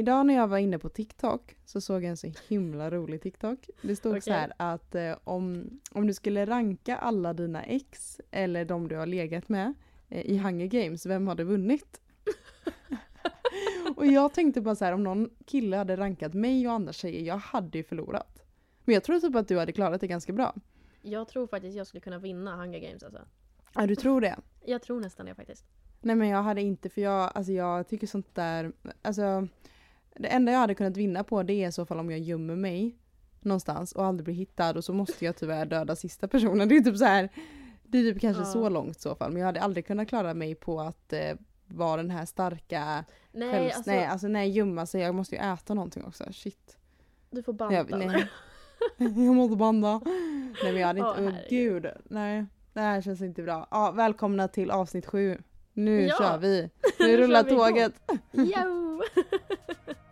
idag när jag var inne på TikTok så såg jag en så himla rolig TikTok. Det stod Okej. så här att eh, om, om du skulle ranka alla dina ex eller de du har legat med eh, i Hunger Games, vem hade vunnit? och jag tänkte bara så här om någon kille hade rankat mig och andra tjejer, jag hade ju förlorat. Men jag tror typ att du hade klarat det ganska bra. Jag tror faktiskt jag skulle kunna vinna Hunger Games alltså. Ja, du tror det? Jag tror nästan det faktiskt. Nej men jag hade inte för jag, alltså jag tycker sånt där, alltså det enda jag hade kunnat vinna på det är i så fall om jag gömmer mig någonstans och aldrig blir hittad och så måste jag tyvärr döda sista personen. Det är typ så här, det är typ kanske Ja. så långt i så fall men jag hade aldrig kunnat klara mig på att eh, vara den här starka Nej, själv, alltså, nej alltså nej gömma sig, jag måste ju äta någonting också, shit. du får banta. Jag, nej. jag måste banda. Nej men jag hade inte, Åh, åh herregud. gud, nej. Det här känns inte bra. Ja, välkomna till avsnitt sju. Nu Ja. kör vi. Nu rullar tåget. Jo!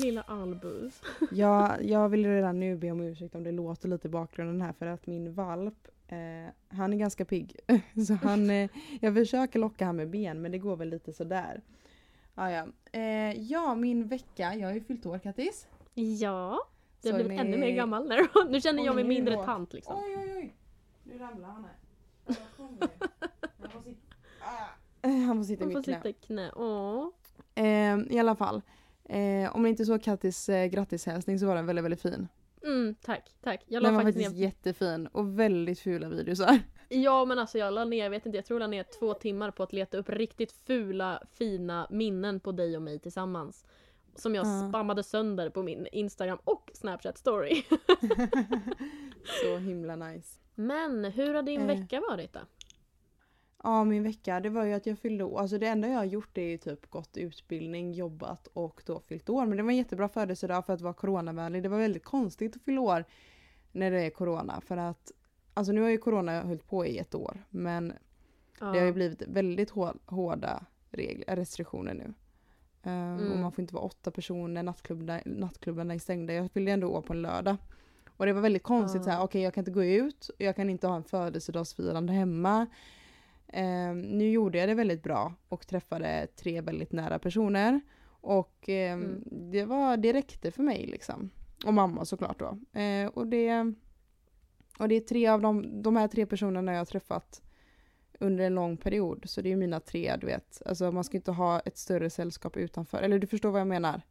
Lilla Albus. Ja, jag vill redan nu be om ursäkt om det låter lite i bakgrunden här för att min valp, eh, han är ganska pigg. Så han, eh, jag försöker locka han med ben men det går väl lite sådär. Ah, ja. Eh, ja, min vecka, jag har ju fyllt år Kattis. Ja, du har blivit ni- ännu mer gammal nu. Nu känner jag Oj, mig nu mindre då. tant liksom. Oj oj oj, nu ramlar han här. Han får sitta, ah. Han får sitta i mitt knä. sitta i knä. Åh. Eh, I alla fall. Eh, om ni inte såg Kattis eh, grattishälsning så var den väldigt, väldigt fin. Mm, tack, tack. Jag Den var faktiskt faktiskt ner... jättefin och väldigt fula videosar. Ja men alltså jag la ner, jag vet inte, jag tror jag la ner två timmar på att leta upp riktigt fula, fina minnen på dig och mig tillsammans. Som jag Ja. spammade sönder på min Instagram och Snapchat story. så himla nice. Men hur har din Eh. vecka varit då? Ja, min vecka, det var ju att jag fyllde år. Alltså det enda jag har gjort är ju typ gått utbildning, jobbat och då fyllt år. Men det var en jättebra födelsedag för att vara coronavänlig. Det var väldigt konstigt att fylla år när det är corona. För att, alltså nu har ju corona hållit på i ett år. Men Ja. det har ju blivit väldigt hår, hårda regler, restriktioner nu. Eh, Och Mm. man får inte vara åtta personer, nattklubbarna, nattklubbarna är stängda. Jag fyllde ändå år på en lördag. Och det var väldigt konstigt Ja. så här, okej jag kan inte gå ut, jag kan inte ha en födelsedagsfirande hemma. Eh, nu gjorde jag det väldigt bra och träffade tre väldigt nära personer. Och eh, Mm. det, var, det räckte för mig liksom. Och mamma såklart då. Eh, och, det, och det är tre av de, de här tre personerna jag har träffat under en lång period. Så det är mina tre, du vet. Alltså man ska inte ha ett större sällskap utanför. Eller du förstår vad jag menar?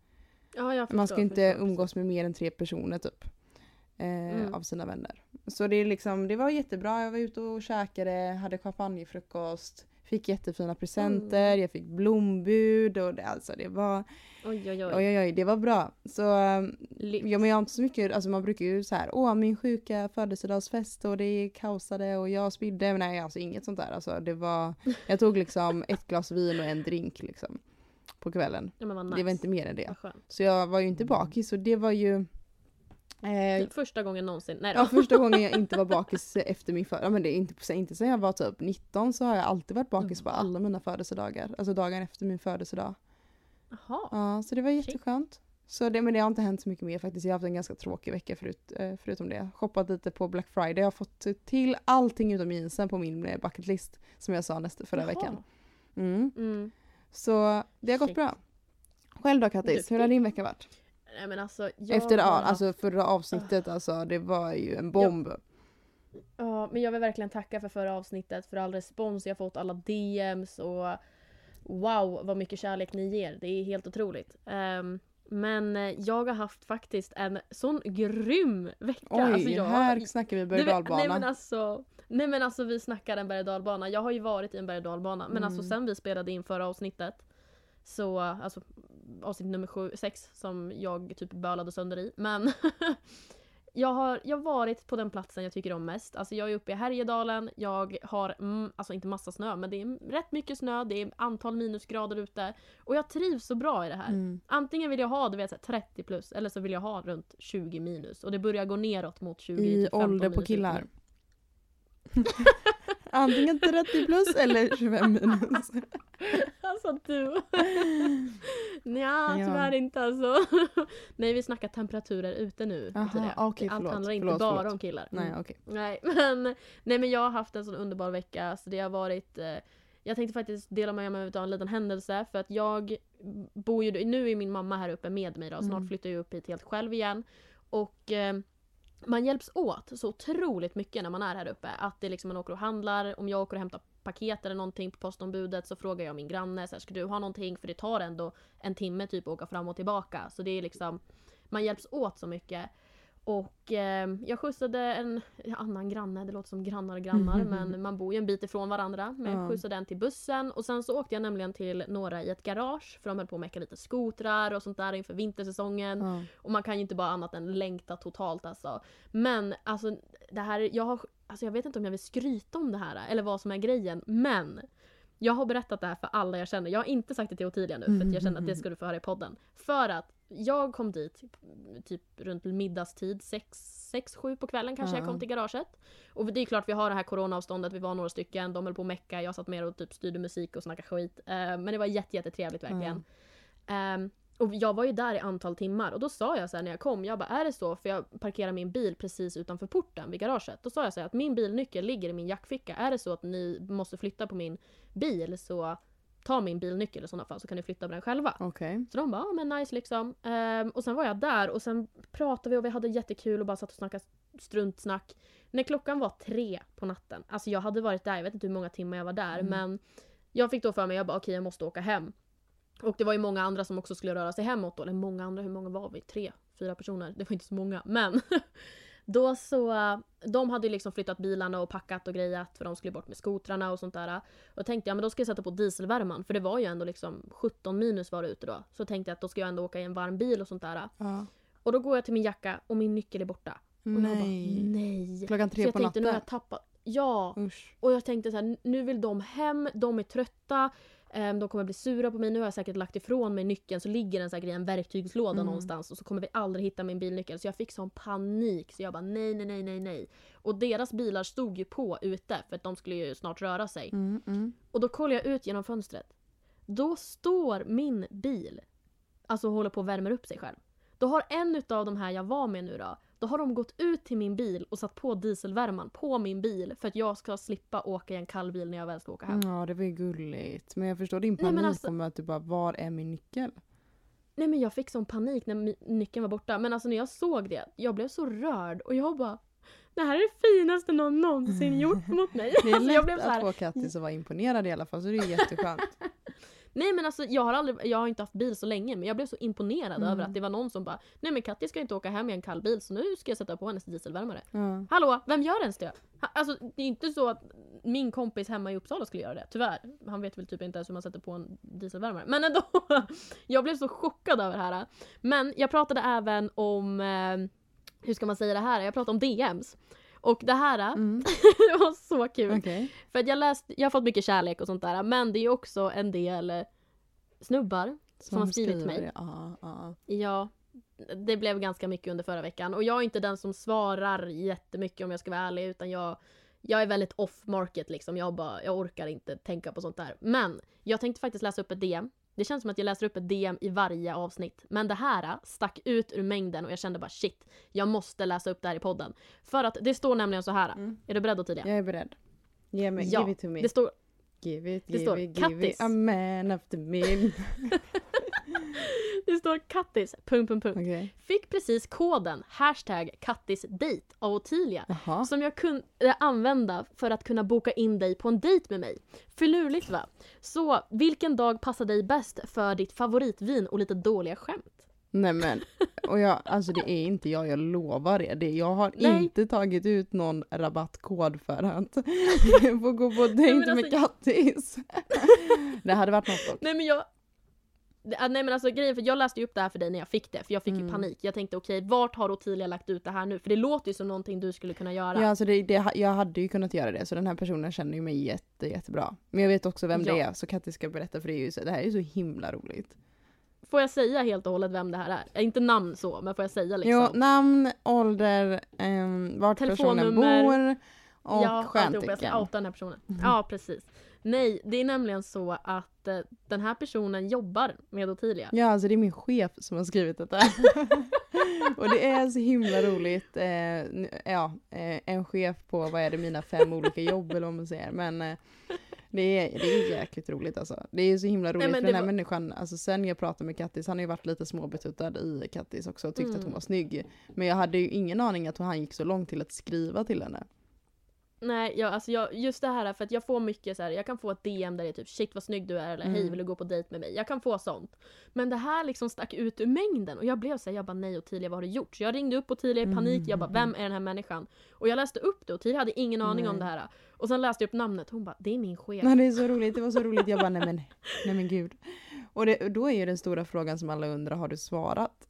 ja, jag man förstår, ska inte förstår, umgås med mer än tre personer typ. Eh, Mm. Av sina vänner. Så det, är liksom, det var jättebra. Jag var ute och käkade, hade champagnefrukost. Fick jättefina presenter, Mm. jag fick blombud och det, alltså det var, Oj oj oj. oj oj det var bra. Så eh. Ja men jag har inte så mycket, alltså man brukar ju så här, åh min sjuka födelsedagsfest och det kaosade och jag spydde. Men nej alltså inget sånt där. Alltså det var, jag tog liksom ett glas vin och en drink liksom. På kvällen. ja, nice. Det var inte mer än det. Så jag var ju inte bakis och det var ju eh, är Första gången någonsin. Nej då. Ja första gången jag inte var bakis efter min födelsedag, men det är inte, inte sen jag var typ 19 så har jag alltid varit bakis på Va? alla mina födelsedagar. Alltså dagen efter min födelsedag. Jaha. Ja, så det var jätteskönt. Så det, men det har inte hänt så mycket mer faktiskt. Jag har haft en ganska tråkig vecka förut, eh, förutom det. Shoppat lite på Black Friday. Jag har fått till allting utom jeansen på min eh, bucket list. Som jag sa nästa förra Jaha. veckan. Mm. Mm. Så det har gått Shit. bra. Själv då Kattis, hur har din vecka varit? Nej men alltså. Jag Efter ja, har haft- alltså förra avsnittet, alltså det var ju en bomb. Ja, men jag vill verkligen tacka för förra avsnittet, för all respons jag fått, alla DMs och wow vad mycket kärlek ni ger. Det är helt otroligt. Ehm, men eh, jag har haft faktiskt en sån grym vecka. Oj, alltså jag, här snackar vi berg och Nej men alltså Nej men alltså vi snackar en berg och. Jag har ju varit i en berg och dalbana. Men alltså Mm. sen vi spelade in förra avsnittet. Så alltså avsnitt nummer sju, sex som jag typ bölade sönder i. Men jag har, jag varit på den platsen jag tycker om mest. Alltså jag är uppe i Härjedalen. Jag har, mm, alltså inte massa snö men det är rätt mycket snö. Det är antal minusgrader ute. Och jag trivs så bra i det här. Mm. Antingen vill jag ha du vet, så här 30 plus eller så vill jag ha runt 20 minus. Och det börjar gå neråt mot 20 I 15 ålder på killar. Antingen 30 plus eller 25 minus. Alltså du. Nja, Ja. tyvärr inte alltså. Nej, vi snackar temperaturer ute nu. Aha, okej, Allt förlåt, handlar inte förlåt, bara förlåt. om killar. Nej Mm. okej. Nej, men, nej, men jag har haft en sån underbar vecka. Så det har varit... Eh, jag tänkte faktiskt dela med mig av en liten händelse. För att jag bor ju... Nu är min mamma här uppe med mig då. Snart Mm. flyttar jag upp hit helt själv igen. Och... Eh, man hjälps åt så otroligt mycket när man är här uppe. Att det liksom man åker och handlar, om jag åker och hämtar paket eller någonting på postombudet så frågar jag min granne så här, ska du ha någonting? För det tar ändå en timme typ att åka fram och tillbaka. Så det är liksom, man hjälps åt så mycket. Och eh, jag skjutsade en annan granne, det låter som grannar och grannar men man bor ju en bit ifrån varandra. Men jag Ja. skjutsade en till bussen och sen så åkte jag nämligen till några i ett garage för de höll på att mecka lite skotrar och sånt där inför vintersäsongen. Ja. Och man kan ju inte bara annat än längta totalt alltså. Men alltså det här, jag har, alltså jag vet inte om jag vill skryta om det här eller vad som är grejen. Men jag har berättat det här för alla jag känner. Jag har inte sagt det till Ottilia nu för att jag känner att det ska du få höra i podden. För att jag kom dit typ runt middagstid, 6-7 på kvällen kanske jag Ja. kom till garaget. Och det är klart vi har det här coronaavståndet, vi var några stycken, de höll på att mecka, jag satt mer och typ styrde musik och snackade skit. Eh, men det var jätte, jättetrevligt verkligen. Ehm, och jag var ju där i antal timmar och då sa jag så här när jag kom, jag bara är det så? För jag parkerar min bil precis utanför porten vid garaget. Då sa jag så här att min bilnyckel ligger i min jackficka. Är det så att ni måste flytta på min bil så ta min bilnyckel i sådana fall så kan ni flytta på den själva. Okej. Så de bara, ja men nice liksom. Ehm, och sen var jag där och sen pratade vi och vi hade jättekul och bara satt och snackade struntsnack. När klockan var tre på natten, alltså jag hade varit där, jag vet inte hur många timmar jag var där Mm. men jag fick då för mig, jag bara okej jag måste åka hem. Och det var ju många andra som också skulle röra sig hemåt då, eller många andra, hur många var vi? Tre, fyra personer, det var inte så många men Då så, de hade ju liksom flyttat bilarna och packat och grejat för de skulle bort med skotrarna och sånt där. Och då tänkte jag men då ska jag sätta på dieselvärman för det var ju ändå liksom 17 minus var det ute då. Så tänkte jag att då ska jag ändå åka i en varm bil och sånt där. Ja. Och då går jag till min jacka och min nyckel är borta. Och jag bara Nej. nej. Klockan Så tre jag på tänkte nu har natten. jag tappat. Ja, Usch. och jag tänkte så här, nu vill de hem, de är trötta. Ehm, De kommer bli sura på mig. Nu har jag säkert lagt ifrån mig nyckeln så ligger den säkert i en verktygslåda Mm. någonstans och så kommer vi aldrig hitta min bilnyckel. Så jag fick sån panik så jag bara nej, nej, nej, nej, nej. Och deras bilar stod ju på ute för att de skulle ju snart röra sig. Mm, mm. Och då kollar jag ut genom fönstret. Då står min bil, alltså håller på att värma upp sig själv. Då har en utav de här jag var med nu då, då har de gått ut till min bil och satt på dieselvärman på min bil för att jag ska slippa åka i en kall bil när jag väl ska åka hem. Ja det var ju gulligt. Men jag förstår din Nej, panik alltså- om att du bara, var är min nyckel? Nej men jag fick sån panik när nyckeln var borta. Men alltså när jag såg det, jag blev så rörd och jag bara Det här är det finaste någon någonsin gjort mot mig. Det är alltså, jag blev lätt så att här, få Kattis att vara imponerad i alla fall så det är jätteskönt. Nej men alltså jag har, aldrig, jag har inte haft bil så länge men jag blev så imponerad Mm. över att det var någon som bara Nej men Katja ska inte åka hem i en kall bil så nu ska jag sätta på hennes dieselvärmare. Ja. Hallå, vem gör ens det? Alltså det är inte så att min kompis hemma i Uppsala skulle göra det, tyvärr. Han vet väl typ inte ens hur man sätter på en dieselvärmare. Men ändå! Jag blev så chockad över det här. Men jag pratade även om, eh, hur ska man säga det här? Jag pratade om DMs. Och det här, Mm. det var så kul. Okej. För att jag, läst, jag har fått mycket kärlek och sånt där, men det är också en del snubbar som, har skrivit till mig. Ja, ja. Ja, det blev ganska mycket under förra veckan. Och jag är inte den som svarar jättemycket om jag ska vara ärlig, utan jag, jag är väldigt off market liksom. Jag, bara, jag orkar inte tänka på sånt där. Men jag tänkte faktiskt läsa upp ett DM. Det känns som att jag läser upp ett DM i varje avsnitt. Men det här äh, stack ut ur mängden och jag kände bara shit, jag måste läsa upp det här i podden. För att det står nämligen så här. Mm. Är du beredd Ottilia? Jag är beredd. Ge mig, Ja, give it to me. Det står give it, det give står it, give Kattis. it. A man after me. Det står kattis... Punkt, punkt, punkt. Okej. Fick precis koden hashtag kattisdate av Ottilia. Som jag kunde använda för att kunna boka in dig på en dejt med mig. Finurligt va? Så vilken dag passar dig bäst för ditt favoritvin och lite dåliga skämt? Nej men, och jag, alltså det är inte jag, jag lovar er det. Jag har Nej. inte tagit ut någon rabattkod för att få gå på dejt med alltså- Kattis. det hade varit något dock. Nej men jag... Ah, Nej men alltså grejen för jag läste ju upp det här för dig när jag fick det för jag fick ju Mm. panik. Jag tänkte okej vart har Ottilia lagt ut det här nu? För det låter ju som någonting du skulle kunna göra. Ja, alltså det, det, jag hade ju kunnat göra det, så den här personen känner ju mig jätte, jättebra. Men jag vet också vem det Ja. är, så Kattis ska berätta för det, är ju så, det här är ju så himla roligt. Får jag säga helt och hållet vem det här är? Eh, Inte namn så men får jag säga liksom? Jo, namn, ålder, um, vart personen bor Och ja, alltihopa. Jag ska stjärntecken. outa den här personen. Mhm. Ja, precis. Nej, det är nämligen så att eh, den här personen jobbar med Ottilia. Ja, alltså det är min chef som har skrivit detta. och det är så himla roligt. Eh, ja, eh, en chef på, vad är det, mina fem olika jobb eller vad man säger. Men eh, det, är, det är jäkligt roligt alltså. Det är så himla roligt men för den här var- människan, alltså sen jag pratade med Kattis, han har ju varit lite småbetuttad i Kattis också och tyckte att hon Mm. var snygg. Men jag hade ju ingen aning att han gick så långt till att skriva till henne. Nej, jag, alltså jag, just det här för att jag får mycket så här, jag kan få ett DM där det är typ shit vad snygg du är eller hej Mm. vill du gå på dejt med mig? Jag kan få sånt. Men det här liksom stack ut ur mängden och jag blev såhär, jag bara nej Ottilia vad har du gjort? Så jag ringde upp Ottilia i panik, jag bara vem är den här människan? Och jag läste upp det och Ottilia hade ingen aning om det Nej. här. Och sen läste jag upp namnet hon bara det är min chef. Nej, det är så roligt, det var så roligt. Jag bara nej men, nej men gud. Och det, då är ju den stora frågan som alla undrar, har du svarat?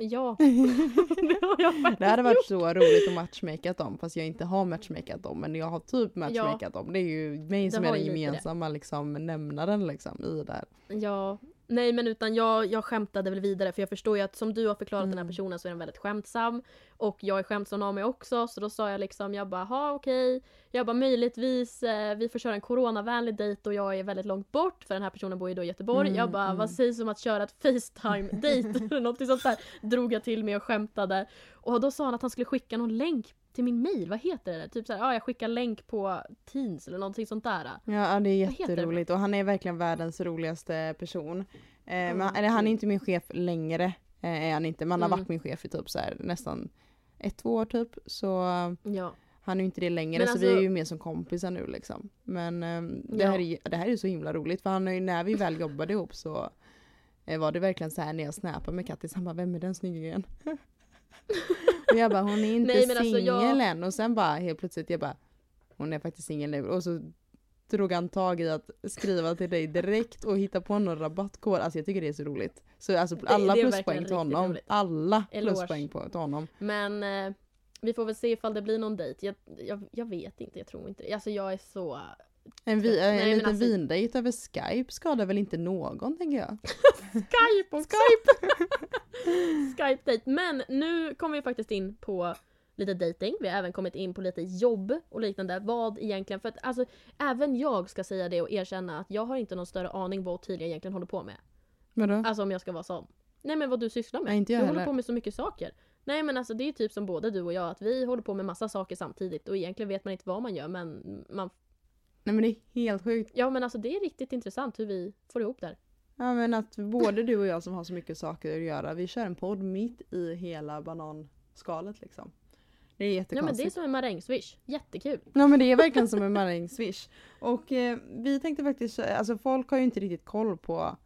Ja, det har jag Det hade varit så roligt att matchmakat dem fast jag inte har matchmakat dem men jag har typ matchmakat dem. Det är ju mig som är den gemensamma liksom, nämnaren liksom, i det här. Ja, nej men utan jag, jag skämtade väl vidare för jag förstår ju att som du har förklarat den här Mm. personen så är den väldigt skämtsam. Och jag är skämtsam av mig också så då sa jag liksom, jag bara ha okej. Jag bara möjligtvis, eh, vi får köra en coronavänlig dejt och jag är väldigt långt bort för den här personen bor ju då i Göteborg. Mm, jag bara mm. vad sägs om att köra ett Facetime-dejt eller någonting sånt där. Drog jag till mig och skämtade. Och då sa han att han skulle skicka någon länk till min mail, vad heter det? där? Typ såhär, ja jag skickar länk på Teams eller någonting sånt där. Ja det är jätteroligt och han är verkligen världens roligaste person. Eh, men, eller han är inte min chef längre. Eh, är han inte. Man har Mm. varit min chef i typ så här, nästan ett, två år typ. Så Ja. han är ju inte det längre Men så vi alltså- är ju mer som kompisar nu liksom. Men ehm, det, Ja. här är, det här är ju så himla roligt för han har ju, när vi väl jobbade ihop så eh, var det verkligen så här när jag snappade med Kattis, han bara vem är den snyggingen? och jag bara hon är inte alltså, singel jag- än och sen bara helt plötsligt jag bara hon är faktiskt singel nu och så drog han tag i att skriva till dig direkt och hitta på någon rabattkod. Alltså jag tycker det är så roligt. Så alltså alla det är pluspoäng till honom. roligt. Alla Eloge. pluspoäng på, till honom. Men eh, vi får väl se ifall det blir någon dejt. Jag, jag, jag vet inte, jag tror inte det. Alltså jag är så... En, vi, Nej, en men liten alltså- vindejt över Skype skadar väl inte någon tänker jag. Skype också! Skype! Skype-dejt. Men nu kommer vi faktiskt in på lite dating. Vi har även kommit in på lite jobb och liknande. Vad egentligen, för att alltså även jag ska säga det och erkänna att jag har inte någon större aning vad Ottilia egentligen håller på med. Vadå? Alltså om jag ska vara sån. Nej men vad du sysslar med. Nej, inte jag du håller heller. på med så mycket saker. Nej men alltså det är typ som både du och jag att vi håller på med massa saker samtidigt och egentligen vet man inte vad man gör men man Nej men det är helt sjukt. Ja men alltså det är riktigt intressant hur vi får ihop det här. Ja men att både du och jag som har så mycket saker att göra, vi kör en podd mitt i hela bananskalet liksom. Det är Ja men jättekonstigt. det är som en marängsvish. Jättekul. Ja men det är verkligen som en marängsvish. Och eh, vi tänkte faktiskt, alltså folk har ju inte riktigt koll på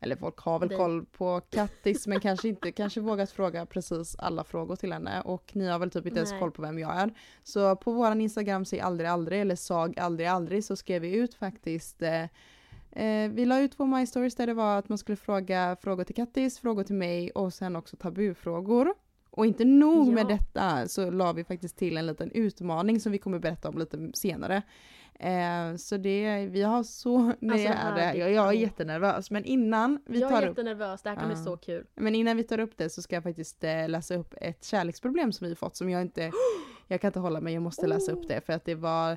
eller folk har väl Dig. koll på Kattis men kanske inte kanske vågat fråga precis alla frågor till henne och ni har väl typ inte ens koll på vem jag är. Så på våran Instagram säg aldrig aldrig eller sag aldrig aldrig så skrev vi ut faktiskt eh, eh, vi la ut på My Stories där det var att man skulle fråga frågor till Kattis, frågor till mig och sen också tabufrågor. Och inte nog Ja. med detta så la vi faktiskt till en liten utmaning som vi kommer berätta om lite senare. Eh, så det, vi har så, nej, Alltså, är jag, jag är jättenervös men innan vi jag tar är upp jättenervös, det här kan bli Ja. så kul. men innan vi tar upp det så ska jag faktiskt eh, läsa upp ett kärleksproblem som vi fått som jag inte, jag kan inte hålla mig, jag måste läsa upp det för att det var,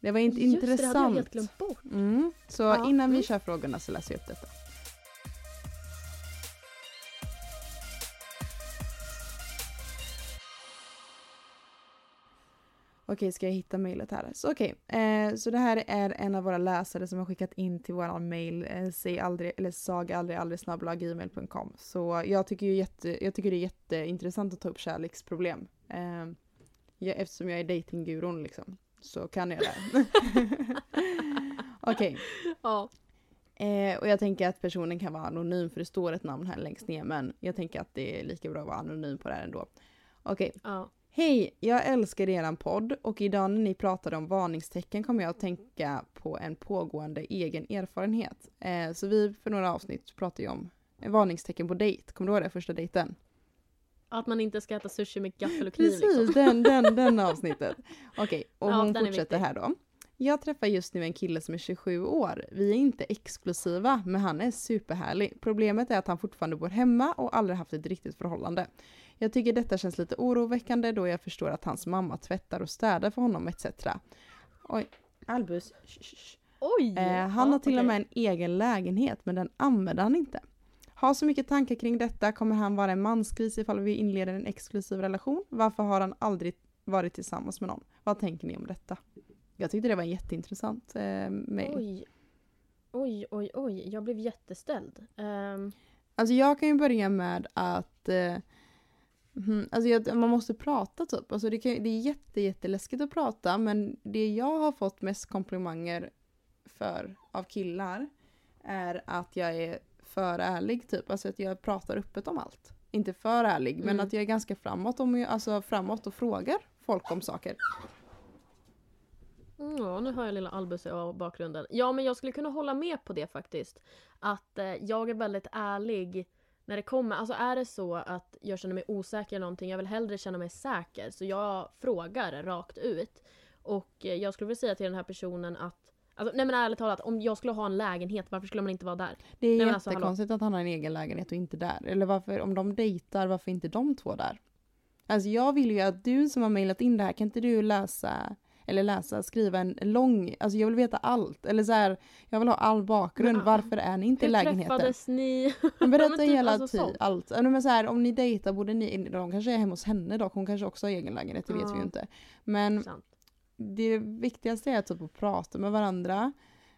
det var inte Just det, det hade jag intressant. helt glömt bort. Mm. Så Ja, innan vi mm. kör frågorna så läser jag upp detta. Okej, ska jag hitta mejlet här? Så okej, eh, så det här är en av våra läsare som har skickat in till våran mejl, eh, säg aldrig, eller saga aldrig aldrig snabbla gmail.com. Så jag tycker ju jätte, jag tycker det är jätteintressant att ta upp kärleksproblem. Eh, jag, eftersom jag är datinggurun liksom, så kan jag det. Okej, Ja. Eh, och jag tänker att personen kan vara anonym för det står ett namn här längst ner men jag tänker att det är lika bra att vara anonym på det här ändå. Okej, ja. Hej! Jag älskar eran podd och idag när ni pratade om varningstecken kommer jag att tänka på en pågående egen erfarenhet. Eh, så vi för några avsnitt pratade ju om varningstecken på dejt. Kommer du ihåg det första dejten? Att man inte ska äta sushi med gaffel och kniv Precis, liksom. den, den, den avsnittet. Okej, och Ja, hon fortsätter här då. Jag träffar just nu en kille som är 27 år. Vi är inte exklusiva, men han är superhärlig. Problemet är att han fortfarande bor hemma och aldrig haft ett riktigt förhållande. Jag tycker detta känns lite oroväckande då jag förstår att hans mamma tvättar och städar för honom etc. Oj, Albus. Oj! Eh, han Ja, har till och okej. med en egen lägenhet men den använder han inte. Har så mycket tankar kring detta, kommer han vara en mansgris ifall vi inleder en exklusiv relation? Varför har han aldrig varit tillsammans med någon? Vad tänker ni om detta? Jag tyckte det var en jätteintressant eh, mail. Oj. Oj, oj, oj. Jag blev jätteställd. Ehm, Alltså jag kan ju börja med att eh, mhm, alltså man måste prata typ. Alltså det, kan, det är jätte, jätteläskigt att prata men det jag har fått mest komplimanger för av killar är att jag är för ärlig typ. Alltså att jag pratar öppet om allt. Inte för ärlig men Mm. att jag är ganska framåt, om, alltså framåt och frågar folk om saker. mm, ja, nu hör jag lilla Albus i bakgrunden. Ja, men jag skulle kunna hålla med på det faktiskt. Att eh, jag är väldigt ärlig när det kommer. Alltså är det så att jag känner mig osäker i någonting, jag vill hellre känna mig säker. Så jag frågar rakt ut. Och eh, jag skulle vilja säga till den här personen att Alltså, nej men ärligt talat, om jag skulle ha en lägenhet, varför skulle man inte vara där? Det är Nej, alltså, jättekonstigt att han har en egen lägenhet och inte där. Eller varför, om de dejtar, varför inte de två där? Alltså jag vill ju att du som har mejlat in det här, kan inte du läsa, eller läsa, skriva en lång, alltså jag vill veta allt. Eller så här, jag vill ha all bakgrund, Men, varför är ni inte i Hur lägenheten? träffades ni? Men Ja, berätta typ, hela alltså, tiden, allt. Ja, Men så här, om ni dejtar borde ni, de kanske är hemma hos henne dock, hon kanske också har egen lägenhet, det vet vi ju Ja. inte. Men Sant. det viktigaste är typ att prata med varandra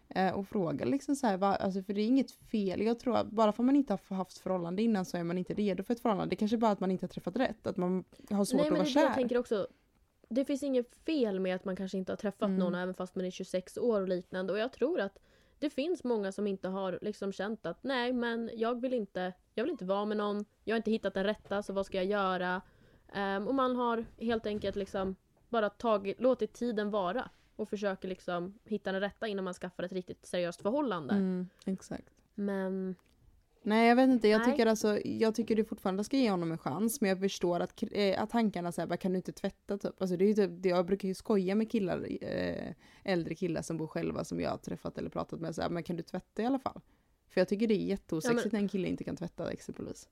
eh, och fråga liksom så här, va, alltså för det är inget fel. Jag tror att bara för att man inte har haft förhållande innan så är man inte redo för ett förhållande. Det kanske bara är att man inte har träffat rätt, att man har svårt Nej att vara är det jag kär. tänker också. Det finns inget fel med att man kanske inte har träffat Mm. någon även fast man är 26 år och liknande. Och jag tror att det finns många som inte har liksom känt att nej men jag vill inte, jag vill inte vara med någon. Jag har inte hittat den rätta så vad ska jag göra? Ehm, och man har helt enkelt liksom bara tagit, låtit tiden vara. Och försöker liksom hitta den rätta innan man skaffar ett riktigt seriöst förhållande. Mm, exakt. Men Nej jag vet inte, jag Nej. tycker alltså, jag tycker du fortfarande ska ge honom en chans men jag förstår att, eh, att tankarna säger bara kan du inte tvätta typ. Alltså det är typ, det- jag brukar ju skoja med killar, eh, äldre killar som bor själva som jag har träffat eller pratat med så här, men kan du tvätta i alla fall? För jag tycker det är jätteosexigt när en kille inte kan tvätta exempelvis.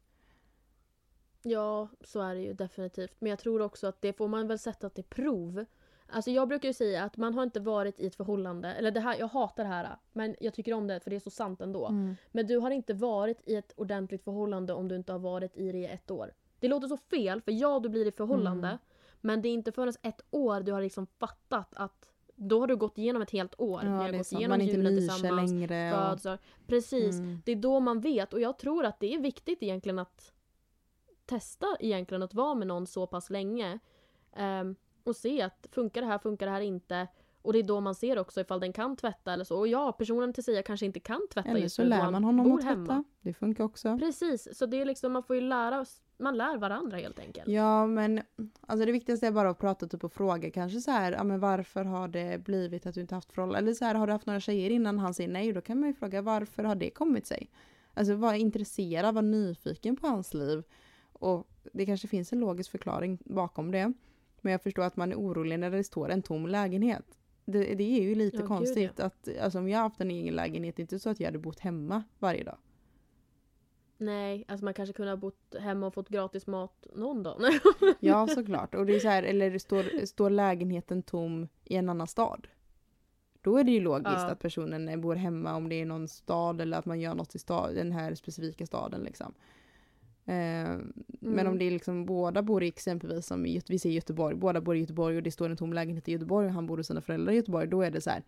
Ja, så är det ju definitivt. Men jag tror också att det får man väl sätta till prov. Alltså jag brukar ju säga att man har inte varit i ett förhållande, eller det här, jag hatar det här, men jag tycker om det för det är så sant ändå. Mm. Men du har inte varit i ett ordentligt förhållande om du inte har varit i det i ett år. Det låter så fel, för ja du blir i förhållande, Mm. men det är inte förrän ett år du har liksom fattat att då har du gått igenom ett helt år. Ja har gått sant, igenom man är inte julen tillsammans, längre. Och, födelsedagar. Precis. mm. Det är då man vet och jag tror att det är viktigt egentligen att testa egentligen att vara med någon så pass länge. ehm, och se att funkar det här, funkar det här inte. Och det är då man ser också ifall den kan tvätta eller så. Och ja, personen till Sia kanske inte kan tvätta Eller just så nu då lär han man honom att tvätta. hemma. Det funkar också. Precis, så det är liksom, man får ju lära man lär varandra helt enkelt. Ja men alltså det viktigaste är bara att prata typ och fråga kanske så här, ja men varför har det blivit att du inte haft förhållande? Eller så här, har du haft några tjejer innan han säger nej? Då kan man ju fråga varför har det kommit sig? Alltså var intresserad, var nyfiken på hans liv. Och det kanske finns en logisk förklaring bakom det. Men jag förstår att man är orolig när det står en tom lägenhet. Det, det är ju lite Ja, gud, konstigt att, alltså om jag haft en egen lägenhet, det är inte så att jag hade bott hemma varje dag. Nej, alltså man kanske kunde ha bott hemma och fått gratis mat någon dag. Ja såklart. Och det är så här, eller det står, står lägenheten tom i en annan stad. Då är det ju logiskt Ja. att personen bor hemma om det är någon stad eller att man gör något i stad, den här specifika staden liksom. Eh, Men Mm. om det är liksom båda bor i exempelvis som i, vi säger Göteborg, båda bor i Göteborg och det står en tom lägenhet i Göteborg och han bor hos sina föräldrar i Göteborg, då är det så här.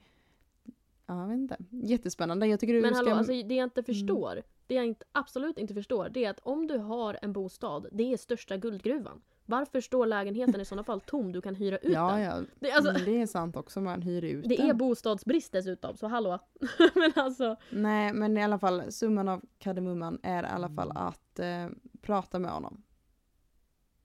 Ja, jag vet inte. Jättespännande. Jag tycker du Men ska... hallå, alltså det jag Mm. inte förstår, det jag inte, absolut inte förstår, det är att om du har en bostad, det är största guldgruvan. Varför står lägenheten i sådana fall tom? Du kan hyra ut ja, den. ja. Det, alltså, Mm, det är sant också, man hyr ut det den. är bostadsbrist dessutom, så hallå. Men alltså, Nej, men i alla fall summan av kardemumman är i alla fall att eh, prata med honom.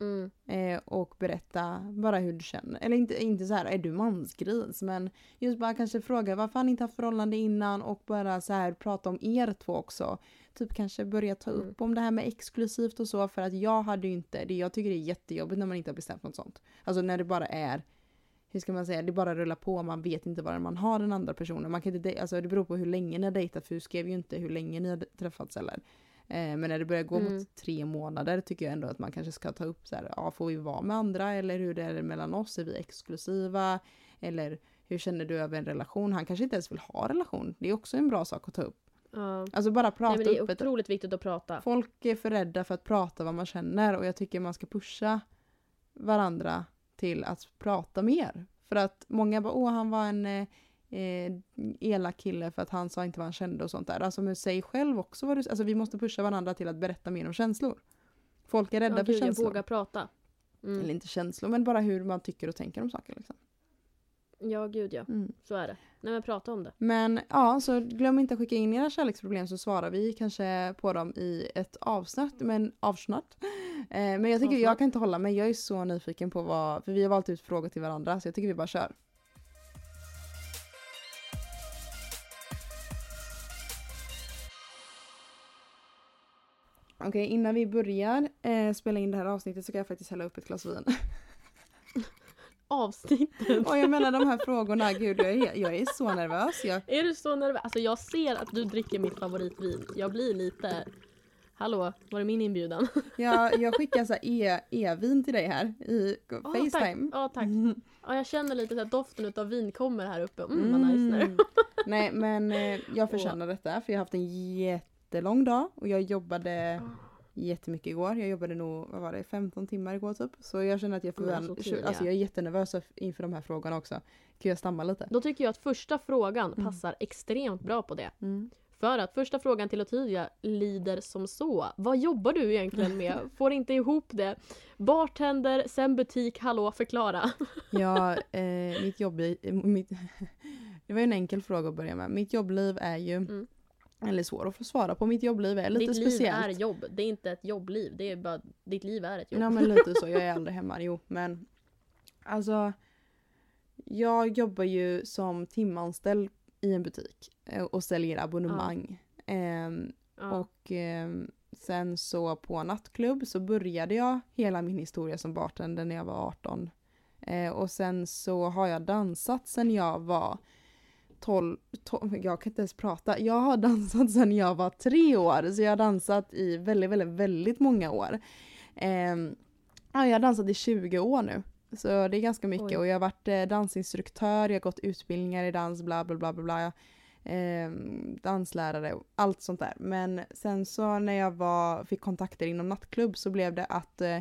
mm, Eh, och berätta bara hur du känner. Eller inte, inte så här, är du mansgris? Men just bara kanske fråga varför han inte haft förhållande innan och bara så här prata om er två också. Typ kanske börja ta Mm. upp om det här med exklusivt och så för att jag hade ju inte, det, jag tycker det är jättejobbigt när man inte har bestämt något sånt. Alltså när det bara är hur ska man säga, det bara rullar på, man vet inte var man har den andra personen. Man kan inte, alltså det beror på hur länge ni har dejtat, för du skrev ju inte hur länge ni har träffats eller. Eh, men när det börjar gå Mm. mot tre månader tycker jag ändå att man kanske ska ta upp så här, ja får vi vara med andra eller hur det är mellan oss, är vi exklusiva? Eller hur känner du över en relation? Han kanske inte ens vill ha relation, det är också en bra sak att ta upp. Ja. Alltså bara Nej, prata men det är öppet. otroligt viktigt att prata. Folk är för rädda för att prata vad man känner och jag tycker man ska pusha varandra till att prata mer. För att många bara, åh han var en eh, eh, elak kille för att han sa inte vad han kände och sånt där. Alltså men säg själv också vad du, alltså vi måste pusha varandra till att berätta mer om känslor. Folk är rädda Ja, för gud, jag känslor. vågar prata. Mm. Eller inte känslor, men bara hur man tycker och tänker om saker. Liksom. Ja, gud ja. Mm. Så är det. Nej men prata om det. Men ja, så glöm inte att skicka in era kärleksproblem så svarar vi kanske på dem i ett avsnitt. Men avsnatt. Eh, men jag tycker, jag Avsnatt. kan inte hålla mig. Jag är så nyfiken på vad, för vi har valt ut frågor till varandra så jag tycker vi bara kör. Okej, innan vi börjar eh, spela in det här avsnittet så kan jag faktiskt hälla upp ett glas vin. Avsnittet. Och jag menar de här frågorna, gud jag är, jag är så nervös. Jag, Är du så nervös? Alltså jag ser att du dricker mitt favoritvin. Jag blir lite... Hallå, var det min inbjudan? Jag, jag skickar så e- e-vin till dig här i Ja, Facetime. tack. Ja, tack. Mm. Ja, jag känner lite så att doften av vin kommer här uppe. Mm, vad nice nu. Mm. Nej men eh, jag förtjänar detta för jag har haft en jättelång dag och jag jobbade jättemycket igår. Jag jobbade nog, vad var det, 15 timmar igår typ. Så jag känner att jag Men förvän- alltså, alltså jag är jättenervös inför de här frågorna också. Kan jag stamma lite? Då tycker jag att första frågan Mm. passar extremt bra på det. Mm. För att första frågan till Ottilia lyder som så. Vad jobbar du egentligen med? Får inte ihop det. Bartender, sen butik, hallå förklara. Ja, eh, mitt jobb mitt, Det var ju en enkel fråga att börja med. Mitt jobbliv är ju, Mm. Eller svår att få svara på, mitt jobbliv är lite Ditt speciellt. liv är jobb, det är inte ett jobbliv. Det är bara, ditt liv är ett jobb. Ja men lite så, jag är aldrig hemma. Jo men alltså jag jobbar ju som timanställd i en butik eh, och säljer abonnemang. Ehm, Ja. och ehm, sen så på nattklubb så började jag hela min historia som bartender när jag var 18. Eh, och sen så har jag dansat sen jag var 12, 12, jag kan inte ens prata. Jag har dansat sen jag var tre år, så jag har dansat i väldigt, väldigt, väldigt många år. Ja, jag har dansat i 20 år nu. Så det är ganska mycket Oj. och jag har varit eh, dansinstruktör, jag har gått utbildningar i dans, bla bla bla bla bla. Ehm, danslärare och allt sånt där. Men sen så när jag var, fick kontakter inom nattklubb så blev det att eh,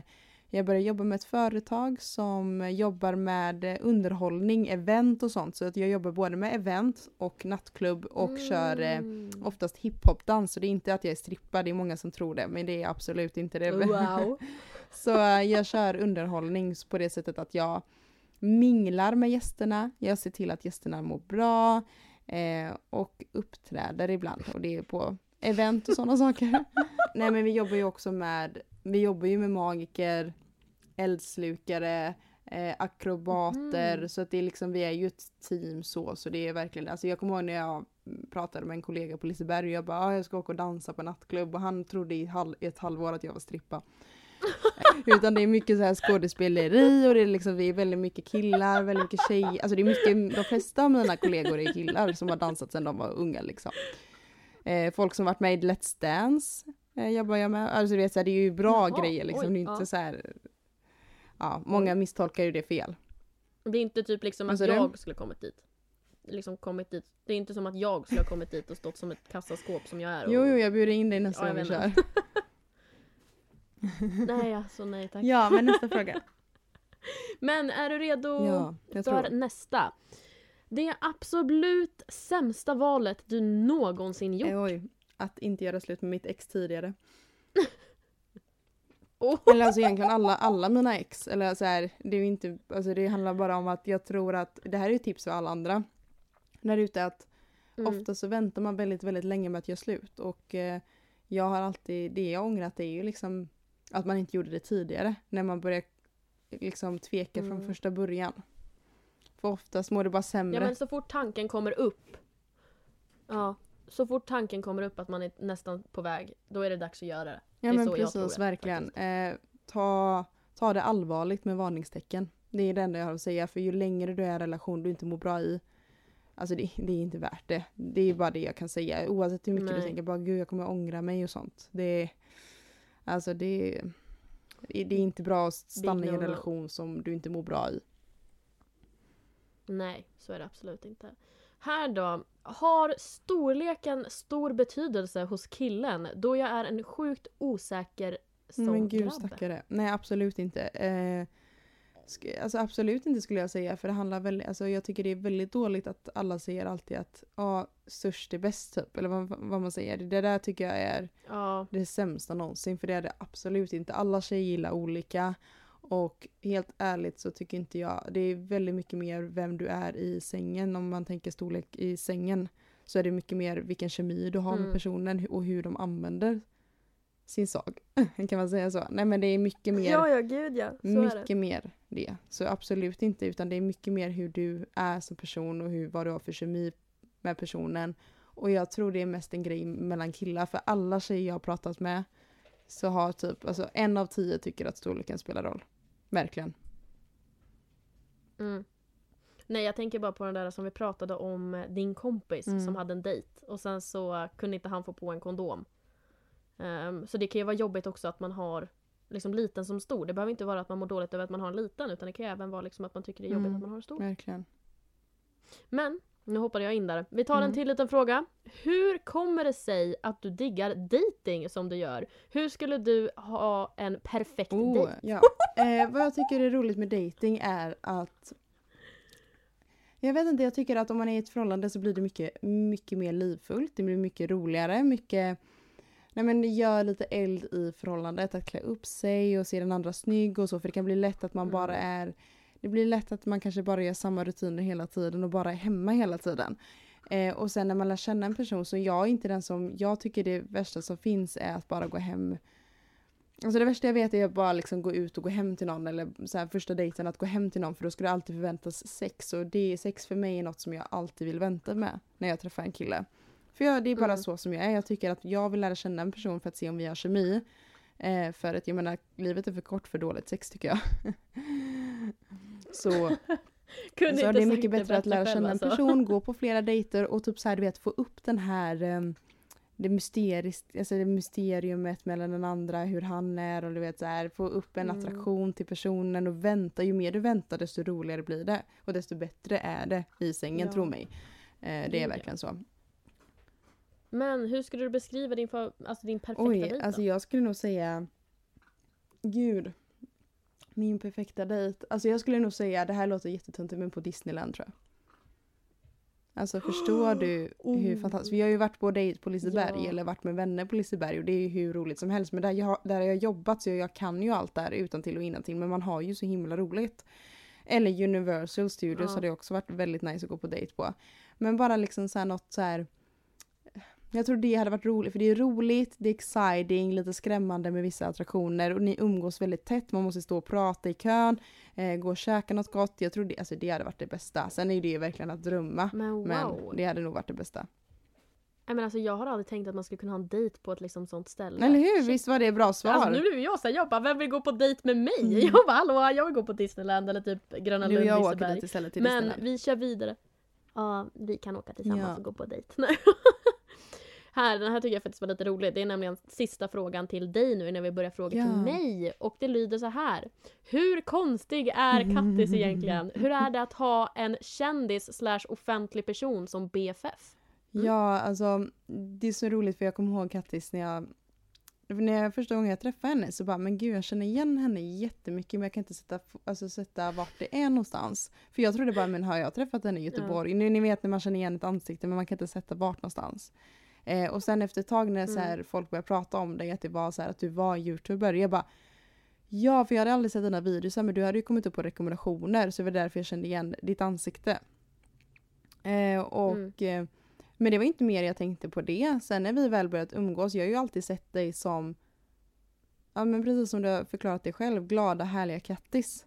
jag började jobba med ett företag som jobbar med underhållning, event och sånt. Så att jag jobbar både med event och nattklubb och kör eh, Mm. oftast hiphopdans. Så det är inte att jag är strippa, det är många som tror det, men det är absolut inte det. Wow. Så eh, jag kör underhållning på det sättet att jag minglar med gästerna, jag ser till att gästerna mår bra eh, och uppträder ibland. Och det är på event och sådana saker. Nej men vi jobbar ju också med, vi jobbar ju med magiker, eldslukare, eh, akrobater. Mhm. Så att det är liksom, vi är ju ett team så. Så det är verkligen, alltså jag kommer ihåg när jag pratade med en kollega på Liseberg och jag bara, ah, jag ska åka och dansa på nattklubb och han trodde i, halv, i ett halvår att jag var strippa. Utan det är mycket så här skådespeleri och det är liksom, vi är väldigt mycket killar, väldigt mycket tjejer. Alltså det är mycket, de flesta av mina kollegor är killar som har dansat sedan de var unga liksom. Eh, folk som varit med i Let's Dance eh, jobbar jag med. Alltså du vet, så här, det är ju bra Jaha, grejer liksom. oj, det är inte ja. så här, ja, många misstolkar ju det fel. Det är inte typ liksom att jag skulle kommit dit. Liksom kommit dit. Det är inte som att jag skulle ha kommit dit och stått som ett kassaskåp som jag är. Och... Jo, jo, jag bjuder in dig nästa Ja, gång jag vi kör. Nej alltså nej tack. Ja, men nästa fråga. Men är du redo Ja, för nästa? Det absolut sämsta valet du någonsin gjort. Oj, att inte göra slut med mitt ex tidigare. Oh. Eller alltså egentligen alla, alla mina ex. Eller så här, det är inte, alltså det handlar bara om att jag tror att, det här är ju tips för alla andra. Där ute att Mm. ofta så väntar man väldigt, väldigt länge med att göra slut. Och eh, jag har alltid, det jag ångrat det är ju liksom att man inte gjorde det tidigare. När man börjar liksom tveka från Mm. första början. För oftast mår det bara sämre. Ja men så fort tanken kommer upp. Ja. Så fort tanken kommer upp att man är nästan på väg, då är det dags att göra det. Ja Det men precis, det, verkligen. Eh, ta, ta det allvarligt med varningstecken. Det är det enda jag har att säga. För ju längre du är i en relation du inte mår bra i. Alltså det, det är inte värt det. Det är bara det jag kan säga. Oavsett hur mycket Nej. du tänker bara gud jag kommer ångra mig och sånt. Det Alltså det, det är inte bra att stanna i en relation som du inte mår bra i. Nej, så är det absolut inte. Här då. Har storleken stor betydelse hos killen då jag är en sjukt osäker som Men gud grabb? stackare. Nej absolut inte. Eh, alltså absolut inte skulle jag säga. För det handlar väl, alltså jag tycker det är väldigt dåligt att alla säger alltid att ja, störst är bäst typ. Eller vad, vad man säger. Det där tycker jag är Ja, det sämsta någonsin. För det är det absolut inte. Alla tjejer gillar olika. Och helt ärligt så tycker inte jag, det är väldigt mycket mer vem du är i sängen. Om man tänker storlek i sängen. Så är det mycket mer vilken kemi du har med Mm. personen och hur de använder sin sak. kan man säga så? Nej men det är mycket mer, ja, ja gud ja. Så är det. mycket mer det. Så absolut inte utan det är mycket mer hur du är som person och hur, vad du har för kemi med personen. Och jag tror det är mest en grej mellan killar för alla tjejer jag har pratat med så har typ, alltså en av tio tycker att storleken spelar roll. Verkligen. Mm. Nej jag tänker bara på den där som vi pratade om eh, din kompis Mm. som hade en dejt och sen så kunde inte han få på en kondom. Ehm, så det kan ju vara jobbigt också att man har liksom liten som stor. Det behöver inte vara att man mår dåligt över att man har en liten utan det kan ju även vara liksom att man tycker det är jobbigt Mm. att man har en stor. Verkligen. Men, nu hoppade jag in där. Vi tar en Mm. till liten fråga. Hur kommer det sig att du diggar dating som du gör? Hur skulle du ha en perfekt Oh, dejt? ja. eh, vad jag tycker är roligt med dating är att jag vet inte, jag tycker att om man är i ett förhållande så blir det mycket, mycket mer livfullt. Det blir mycket roligare, mycket Nej men det gör lite eld i förhållandet, att klä upp sig och se den andra snygg och så. För det kan bli lätt att man Mm. bara är Det blir lätt att man kanske bara gör samma rutiner hela tiden och bara är hemma hela tiden. Eh, och sen när man lär känna en person så jag är inte den som, jag tycker det värsta som finns är att bara gå hem Alltså det värsta jag vet är att bara liksom gå ut och gå hem till någon eller så här första dejten att gå hem till någon för då ska det alltid förväntas sex och det sex för mig är något som jag alltid vill vänta med när jag träffar en kille. För jag, det är bara Mm. så som jag är. Jag tycker att jag vill lära känna en person för att se om vi har kemi. Eh, för att jag menar, livet är för kort för dåligt sex tycker jag. så Kunde så det är mycket bättre att lära känna en alltså. person, gå på flera dejter och typ så här, du vet, få upp den här um, det, mysteris, alltså det mysteriumet mellan den andra, hur han är och du vet så här, få upp en Mm. attraktion till personen och vänta. Ju mer du väntar desto roligare blir det. Och desto bättre är det i sängen, Ja. tro mig. Eh, det är verkligen så. Men hur skulle du beskriva din, alltså din perfekta Oj, dejt alltså jag skulle nog säga Gud. Min perfekta dejt. Alltså jag skulle nog säga, det här låter jättetöntigt men på Disneyland tror jag. Alltså förstår du hur Oh. fantastiskt. Vi har ju varit på dejt på Liseberg Ja. eller varit med vänner på Liseberg och det är ju hur roligt som helst. Men där, jag, där har jag jobbat så jag kan ju allt där utan till och innantill men man har ju så himla roligt. Eller Universal Studios Ja. har det också varit väldigt nice att gå på dejt på. Men bara liksom så här något så här. Jag tror det hade varit roligt för det är roligt, det är exciting, lite skrämmande med vissa attraktioner och ni umgås väldigt tätt, man måste stå och prata i kön, eh, gå och käka något gott. Jag tror det, alltså det hade varit det bästa. Sen är det ju verkligen att drömma. Men wow. Men det hade nog varit det bästa. Nej, men alltså, jag har aldrig tänkt att man skulle kunna ha en dejt på ett liksom sånt ställe. Eller hur? Shit. Visst var det bra svar? Alltså nu blev jag såhär, jag bara vem vill gå på dejt med mig? Mm. Jag bara hallå jag vill gå på Disneyland eller typ Gröna Lund, och jag åker dit istället till Men Disneyland. vi kör vidare. Ja, vi kan åka tillsammans Ja. och gå på dejt. Här, den här tycker jag faktiskt var lite rolig. Det är nämligen sista frågan till dig nu innan vi börjar fråga Ja. till mig. Och det lyder så här. Hur konstig är Kattis egentligen? Hur är det att ha en kändis slash offentlig person som BFF? Mm. Ja, alltså det är så roligt för jag kommer ihåg Kattis när jag när jag första gången jag träffade henne så bara, men gud jag känner igen henne jättemycket men jag kan inte sätta, alltså, sätta vart det är någonstans. För jag trodde bara, men har jag träffat henne i Göteborg? Nu, ni vet när man känner igen ett ansikte men man kan inte sätta vart någonstans. Eh, och sen efter ett tag när så här, folk började prata om dig, att det var så här, att du var youtuber, jag bara Ja, för jag hade aldrig sett dina videos men du hade ju kommit upp på rekommendationer så det var därför jag kände igen ditt ansikte. Eh, och eh, men det var inte mer jag tänkte på det. Sen när vi väl börjat umgås, jag har ju alltid sett dig som, ja men precis som du har förklarat dig själv, glada härliga kattis.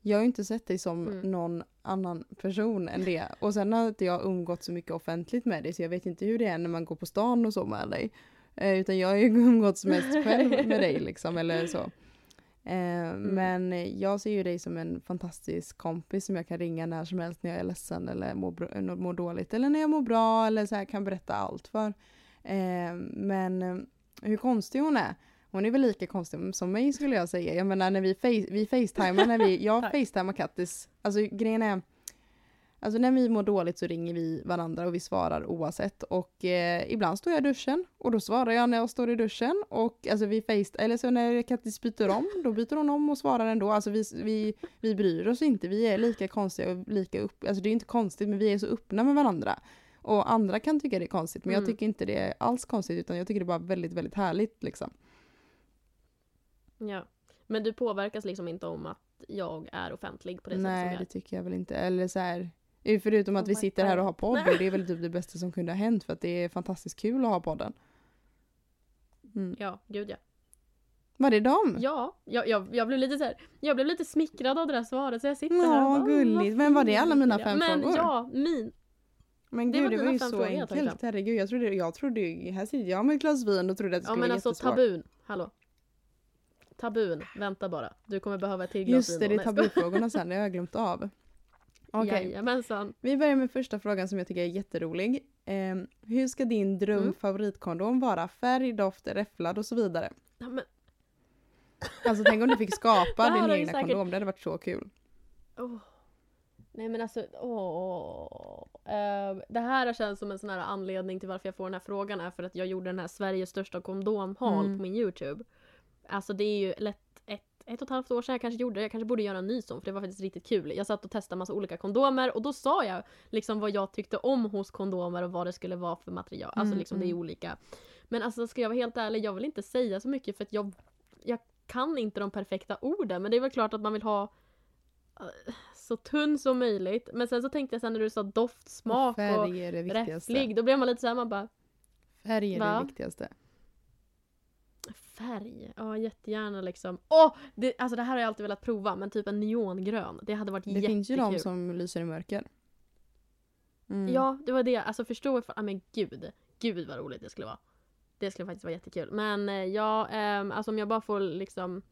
Jag har ju inte sett dig som Mm. någon annan person än det. Och sen har inte jag umgått så mycket offentligt med dig så jag vet inte hur det är när man går på stan och så med dig. Eh, utan jag har ju umgåtts mest själv med dig liksom eller så. Eh, Men jag ser ju dig som en fantastisk kompis som jag kan ringa när som helst när jag är ledsen eller mår, eller mår dåligt. Eller när jag mår bra eller så här kan berätta allt för. Eh, men eh, hur konstig hon är. Hon är väl lika konstig som mig skulle jag säga. Jag menar när vi, face, vi facetimar, när vi, jag facetimar Kattis. Alltså grejen är, alltså när vi mår dåligt så ringer vi varandra och vi svarar oavsett. Och eh, ibland står jag i duschen och då svarar jag när jag står i duschen. Och alltså vi face, eller så när Kattis byter om, då byter hon om och svarar ändå. Alltså vi, vi, vi bryr oss inte, vi är lika konstiga och lika upp, alltså det är inte konstigt men vi är så öppna med varandra. Och andra kan tycka det är konstigt men jag Mm. tycker inte det är alls konstigt utan jag tycker det är bara väldigt, väldigt härligt liksom. Ja. Men du påverkas liksom inte om att jag är offentlig på det sättet som Nej, jag det är? tycker jag väl inte. Eller så här, förutom att Oh vi my sitter här och har podd och det är väl typ det bästa som kunde ha hänt för att det är fantastiskt kul att ha podden. Mm. Ja, gud ja. Var det dem? Ja, jag, jag, jag, blev lite så här, jag blev lite smickrad av det där svaret så jag sitter här och Ja, bara, "Åh, gulligt. vad Men var det alla mina fint." fem Men frågor? ja, min. Men det gud, var det var dina ju fem så frågor jag tagit enkelt. Herregud, jag trodde, jag trodde, här sitter jag med ett glas vin och trodde att det Ja skulle men vara alltså jättesvårt. tabun, hallå. Tabun, vänta bara. Du kommer behöva ett till glas Just det, det är tabufrågorna sen, det har jag glömt av. Okej, Jajamensan. vi börjar med första frågan som jag tycker är jätterolig. Eh, hur ska din dröm Mm. vara? Färg, doft, räfflad och så vidare. Ja, men, Alltså tänk om du fick skapa din egna säkert- kondom, det hade varit så kul. åh. Nej men alltså, åh. Eh, det här känns som en sån här anledning till varför jag får den här frågan är för att jag gjorde den här Sveriges största kondomhaul Mm. på min YouTube. Alltså det är ju lätt ett, ett och ett halvt år sedan jag kanske gjorde det. Jag kanske borde göra en ny sån för det var faktiskt riktigt kul. Jag satt och testade massa olika kondomer och då sa jag liksom vad jag tyckte om hos kondomer och vad det skulle vara för material. Alltså Mm, liksom det är mm. olika. Men alltså ska jag vara helt ärlig, jag vill inte säga så mycket för att jag, jag kan inte de perfekta orden. Men det är väl klart att man vill ha eh, så tunn som möjligt. Men sen så tänkte jag sen när du sa doft, smak och, viktigaste. räfflig. Då blev man lite såhär, man bara Färg är Va? det viktigaste. Färg? Ja, jättegärna liksom. Åh! det, alltså det här har jag alltid velat prova, men typ en neongrön. Det hade varit Det jättekul. finns ju de som lyser i mörker. Mm. Ja, det var det. Alltså förstå ifall... Ja men gud. Gud vad roligt det skulle vara. Det skulle faktiskt vara jättekul. Men eh, ja, ehm, alltså om jag bara får liksom...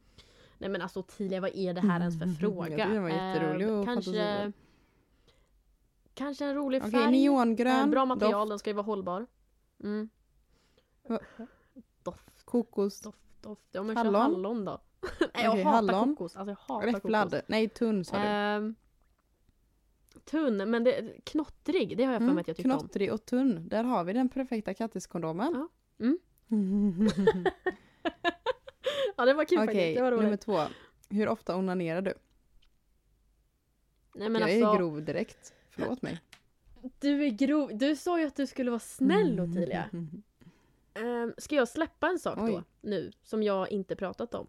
Nej men alltså Ottilia, vad är det här ens för Mm, fråga? tycker den var jätterolig och kanske, kanske en rolig Okej, färg. neongrön, Eh, bra material, doft, den ska ju vara hållbar. Mm. Doft, kokos, doft, doft. Ja men Hallon? kör hallon då. Nej jag Okej, hatar hallon. kokos. Alltså jag hatar kokos. räfflad. Nej, tunn sa du. Ehm, tunn, men det, knottrig, det har jag för mig Mm, att jag tyckte om. knottrig och tunn. Där har vi den perfekta kattiskondomen. Ja. Mm. Ja det var kul faktiskt, Okej, det var roligt. nummer två. Hur ofta onanerar du? Nej men jag alltså, är grov direkt. Förlåt mig. du är grov. Du sa ju att du skulle vara snäll Ottilia. Um, ska jag släppa en sak Oj. då, nu, som jag inte pratat om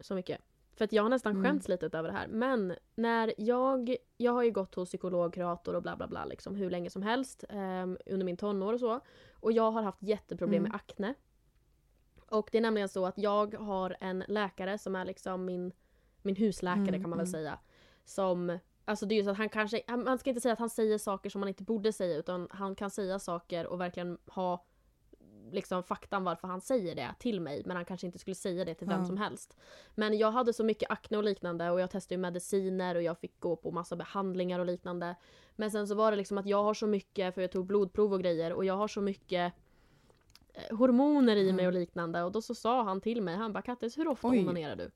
så mycket? För att jag har nästan Mm. skämts lite över det här. Men när jag, jag har ju gått hos psykolog, kurator och bla bla bla liksom hur länge som helst ehm, under min tonår och så. Och jag har haft jätteproblem Mm. med akne. Och det är nämligen så att jag har en läkare som är liksom min, min husläkare Mm, kan man väl mm. säga. Som, alltså det är ju så att han kanske, man ska inte säga att han säger saker som man inte borde säga utan han kan säga saker och verkligen ha liksom faktan varför han säger det till mig men han kanske inte skulle säga det till vem Ja. som helst. Men jag hade så mycket akne och liknande och jag testade ju mediciner och jag fick gå på massa behandlingar och liknande. Men sen så var det liksom att jag har så mycket, för jag tog blodprov och grejer och jag har så mycket eh, hormoner i mig Mm. och liknande och då så sa han till mig, han bara Kattis hur ofta Oj. onanerar du?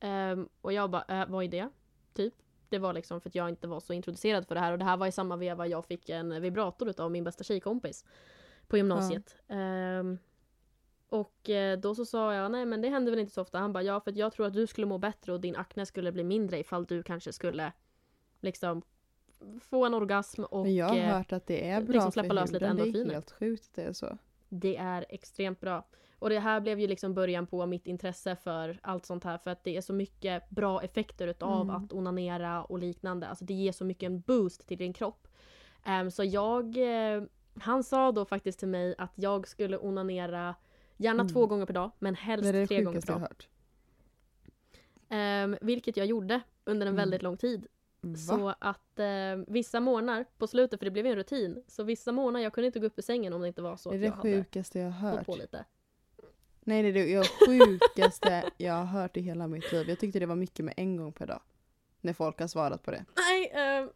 Ehm, och jag bara, äh, vad är det? Typ. Det var liksom för att jag inte var så introducerad för det här och det här var i samma veva jag fick en vibrator utav min bästa tjejkompis på gymnasiet. Ehm, och eh, då så sa jag, nej men det händer väl inte så ofta. Han bara, ja för jag tror att du skulle må bättre och din akne skulle bli mindre ifall du kanske skulle liksom få en orgasm och Men jag har eh, hört att det är bra liksom släppa för lös lite huden. Det är endorfiner. helt sjukt att det är så. det är extremt bra. Och det här blev ju liksom början på mitt intresse för allt sånt här för att det är så mycket bra effekter utav Mm. att onanera och liknande. Alltså det ger så mycket en boost till din kropp. Ehm, så jag, eh, han sa då faktiskt till mig att jag skulle onanera gärna Mm. två gånger per dag men helst Det det tre gånger per jag dag. hört. Ehm, vilket jag gjorde under en Mm. väldigt lång tid. Va? Så att eh, vissa morgnar på slutet, för det blev ju en rutin, så vissa morgnar jag kunde inte gå upp ur sängen om det inte var så det är det sjukaste jag har hört. på lite. Nej det är det sjukaste jag har hört i hela mitt liv. Jag tyckte det var mycket med en gång per dag. När folk har svarat på det. Nej, eh,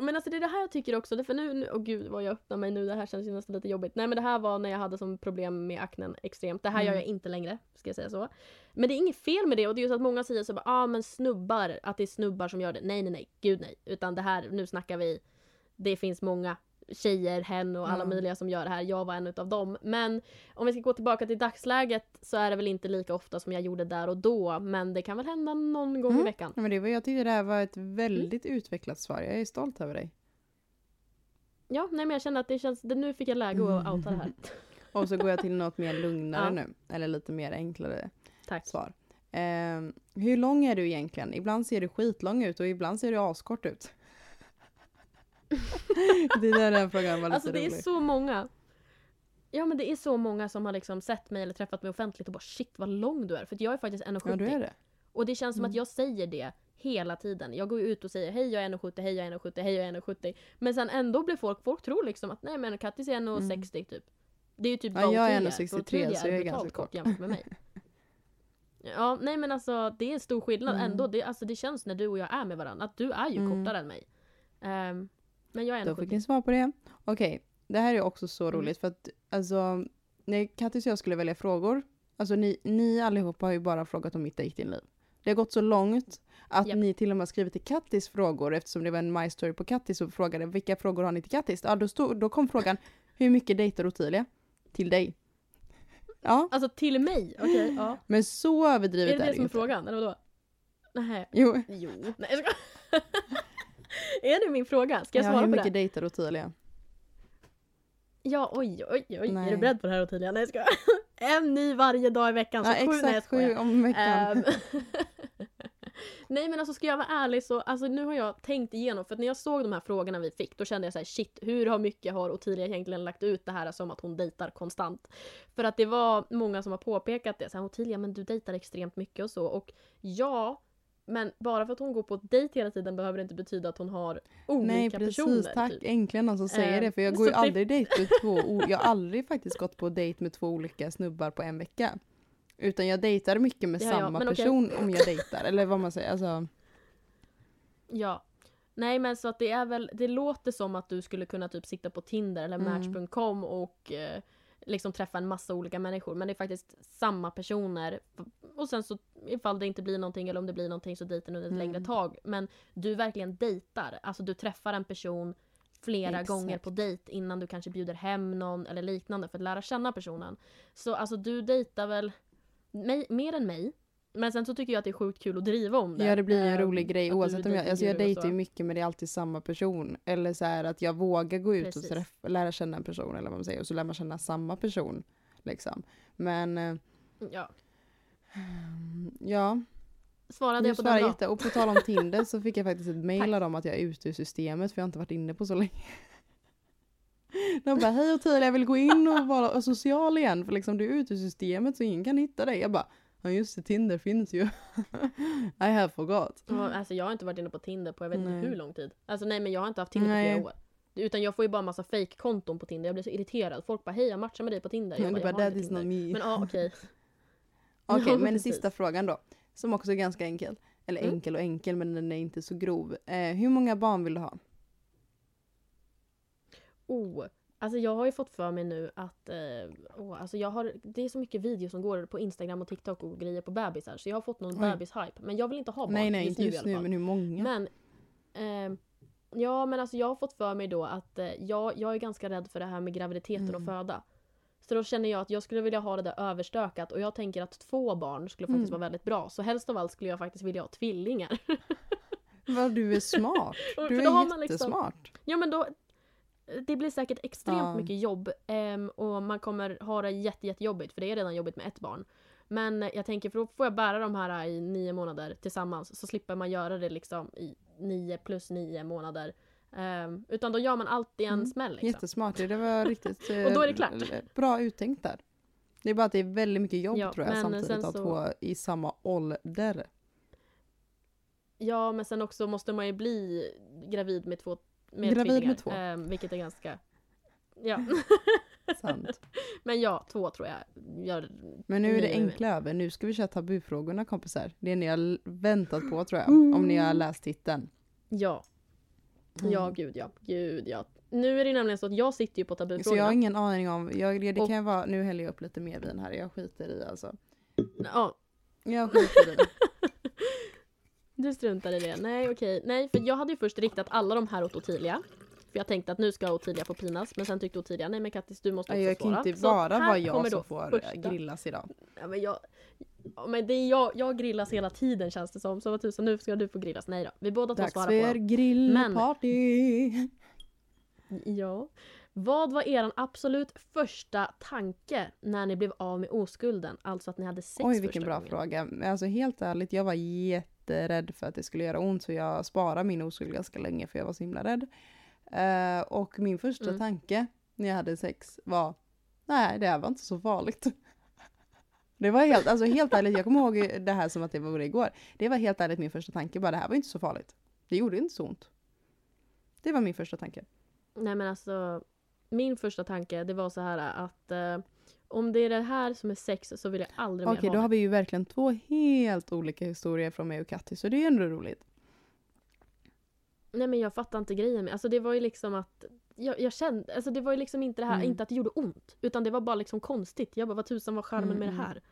men alltså det är det här jag tycker också, för nu, nu åh gud vad jag öppnar mig nu, det här känns ju nästan lite jobbigt. Nej men det här var när jag hade som problem med aknen extremt. Det här Mm. gör jag inte längre, ska jag säga så. Men det är inget fel med det och det är ju så att många säger så bara, ah men snubbar, att det är snubbar som gör det. Nej nej nej, gud nej. Utan det här, nu snackar vi, det finns många tjejer, hen och alla Ja. möjliga som gör det här. Jag var en utav dem. Men om vi ska gå tillbaka till dagsläget så är det väl inte lika ofta som jag gjorde där och då. Men det kan väl hända någon gång i Mm. veckan. Ja, men det var, jag tyckte det här var ett väldigt utvecklat svar. Jag är stolt över dig. Ja, nej men jag känner att det känns, nu fick jag läge att outa det här. Och så går jag till något mer lugnare Ja. nu. Eller lite mer enklare Tack. svar. Ehm, hur lång är du egentligen? Ibland ser du skitlång ut och ibland ser du askort ut. det där den frågan var lite Alltså det är rolig. så många. Ja men det är så många som har liksom sett mig eller träffat mig offentligt och bara shit vad lång du är. För jag är faktiskt 1,70. Ja, du är det. Och det känns som Mm. att jag säger det hela tiden. Jag går ut och säger hej jag är 1,70, hej jag är 1,70, hej jag är 1,70. Men sen ändå blir folk, folk tror liksom att nej men Kattis är 1,60 typ. Det är ju typ Mm. Ja, vad jag är Ottilia 1,63, Ottilia så jag är ganska kort. jämfört med mig. Ja, nej men alltså det är en stor skillnad Mm. ändå. Det, alltså, det känns när du och jag är med varandra att du är ju Mm. kortare än mig. Ehm, men jag är Då fick 1,70. ni svar på det. Okej, det här är också så Mm. roligt för att alltså när Kattis och jag skulle välja frågor, alltså ni, ni allihopa har ju bara frågat om mitt dejtingliv. Det har gått så långt att Japp. ni till och med har skrivit till Kattis frågor eftersom det var en My Story på Kattis och frågade vilka frågor har ni till Kattis? Ja, då, stod, då kom frågan hur mycket dejtar Ottilia? Till dig. Ja, Alltså till mig? Okej, ja. men så överdrivet Är det det är det som är inte. frågan? Eller vadå? Nej. Jo. Jo. Nej jag skojar. Är det min fråga? Ska jag ja, svara hur på mycket det? dejtar Ottilia? Ja, oj, oj, oj. Är Nej. du beredd på det här Ottilia? Nej jag skojar. En ny varje dag i veckan. Så Ja, sju, nej jag exakt, skojar. sju om veckan. Ehm, Nej men alltså ska jag vara ärlig så, alltså nu har jag tänkt igenom, för att när jag såg de här frågorna vi fick, då kände jag så här: shit, hur har mycket har Ottilia egentligen lagt ut det här som att hon dejtar konstant? För att det var många som har påpekat det, så här, Ottilia men du dejtar extremt mycket och så, och ja, men bara för att hon går på dejt hela tiden behöver det inte betyda att hon har olika Nej precis, personer. tack. Typ. Äntligen någon som säger Eh, det. För jag går ju det- aldrig dejt med två, jag har aldrig faktiskt gått på dejt med två olika snubbar på en vecka. Utan jag dejtar mycket med Ja, ja, samma okej. person om jag dejtar. Eller vad man säger. Alltså, Ja. Nej men så att det är väl, det låter som att du skulle kunna typ sitta på Tinder eller Mm. Match.com och eh, liksom träffa en massa olika människor. Men det är faktiskt samma personer. Och sen så ifall det inte blir någonting eller om det blir någonting så dejtar du ett Mm. längre tag. Men du verkligen dejtar. Alltså du träffar en person flera Exakt. gånger på dejt innan du kanske bjuder hem någon eller liknande för att lära känna personen. Så alltså du dejtar väl mig, mer än mig. Men sen så tycker jag att det är sjukt kul att driva om det. ja det blir en Ehm, rolig grej oavsett om jag, alltså jag dejtar ju mycket men det är alltid samma person. Eller så här att jag vågar gå ut Precis. och träffa, lära känna en person eller vad man säger. Och så lär man känna samma person. Liksom. Men eh, Ja. ja, Svarade jag på svarar den jätte, och på tal om Tinder så fick jag faktiskt ett mail av dem att jag är ute ur systemet för jag har inte varit inne på så länge. De bara hej Ottilia jag vill gå in och vara social igen för liksom du är ute ur systemet så ingen kan hitta dig. Jag bara ja just det Tinder finns ju. I have forgot. Ja, Alltså jag har inte varit inne på Tinder på jag vet inte hur lång tid. Alltså nej men jag har inte haft Tinder Nej. på flera år. Utan jag får ju bara massa fake-konton på Tinder. Jag blir så irriterad. Folk bara hej jag matchar med dig på Tinder. Jag Men bara, that is not me. Men ja okej. Okej Ja, men precis. sista frågan då. Som också är ganska enkel. Eller Mm. enkel och enkel men den är inte så grov. Eh, hur många barn vill du ha? Oh. Alltså jag har ju fått för mig nu att eh, åh, alltså jag har, det är så mycket videos som går på Instagram och TikTok och grejer på bebisar. Så jag har fått någon Oj. bebishype. Men jag vill inte ha barn nej nej just inte nu just i alla nu fall. men hur många? Men ehm, Ja men alltså jag har fått för mig då att eh, jag, jag är ganska rädd för det här med graviditeten och Mm. föda. Så då känner jag att jag skulle vilja ha det där överstökat och jag tänker att två barn skulle faktiskt Mm. vara väldigt bra. Så helst av allt skulle jag faktiskt vilja ha tvillingar. Vad du är smart. Du är liksom- jättesmart. ja men då det blir säkert extremt Ja. mycket jobb ehm, och man kommer ha det jätte, jättejobbigt för det är redan jobbigt med ett barn. Men jag tänker för då får jag bära de här i nio månader tillsammans så slipper man göra det liksom i nio plus nio månader. Ehm, utan då gör man allt i en Mm. smäll. Liksom. Jättesmart, det var riktigt eh, Och då är det klart. bra uttänkt där. Det är bara att det är väldigt mycket jobb Ja, tror jag samtidigt att ha så- två i samma ålder. Ja men sen också måste man ju bli gravid med två med Gravid med tvillingar, två. ehm, vilket är ganska Ja. Sant. Men ja, två tror jag. jag Men nu är det enkla över. Nu ska vi köra tabufrågorna kompisar. Det ni har väntat på tror jag. Om ni har läst titeln. ja. Mm. Ja, gud ja. Gud ja. Nu är det nämligen så att jag sitter ju på Så jag tabufrågorna. har ingen aning om. Jag, det Och- kan vara, nu häller jag upp lite mer vin här. Jag skiter i alltså. Ja, Jag skiter i. du struntar i det. Nej, okej. Nej, för jag hade ju först riktat alla de här åt Ottilia. För jag tänkte att nu ska Ottilia få pinas. Men sen tyckte Ottilia, nej men Kattis du måste också Jag kan svara. inte bara vara jag som får första. grillas idag. Ja, men jag, ja, men det är jag, jag grillas hela tiden känns det som. Så vad tusan, nu ska du få grillas. Nej då, vi båda två Dags svarar för på dem. grillparty! Ja. Vad var er absolut första tanke när ni blev av med oskulden? Alltså att ni hade sex Oj vilken bra gången. fråga. Alltså helt ärligt, jag var jätterädd för att det skulle göra ont så jag sparade min oskuld ganska länge för jag var så himla rädd. Eh, och min första Mm. tanke när jag hade sex var nej det här var inte så farligt. Det var helt, alltså helt ärligt, jag kommer ihåg det här som att det var igår. Det var helt ärligt min första tanke, bara det här var inte så farligt. Det gjorde inte så ont. Det var min första tanke. Nej men alltså, min första tanke det var så här att eh, om det är det här som är sex så vill jag aldrig Okej, mer då ha har det. vi ju verkligen två helt olika historier från mig och Katti, så det är ändå roligt. Nej men jag fattar inte grejen med Alltså det var ju liksom att jag, jag kände, alltså det var ju liksom inte det här, Mm. inte att det gjorde ont. Utan det var bara liksom konstigt. Jag bara, vad tusan var charmen Mm, med det mm. här?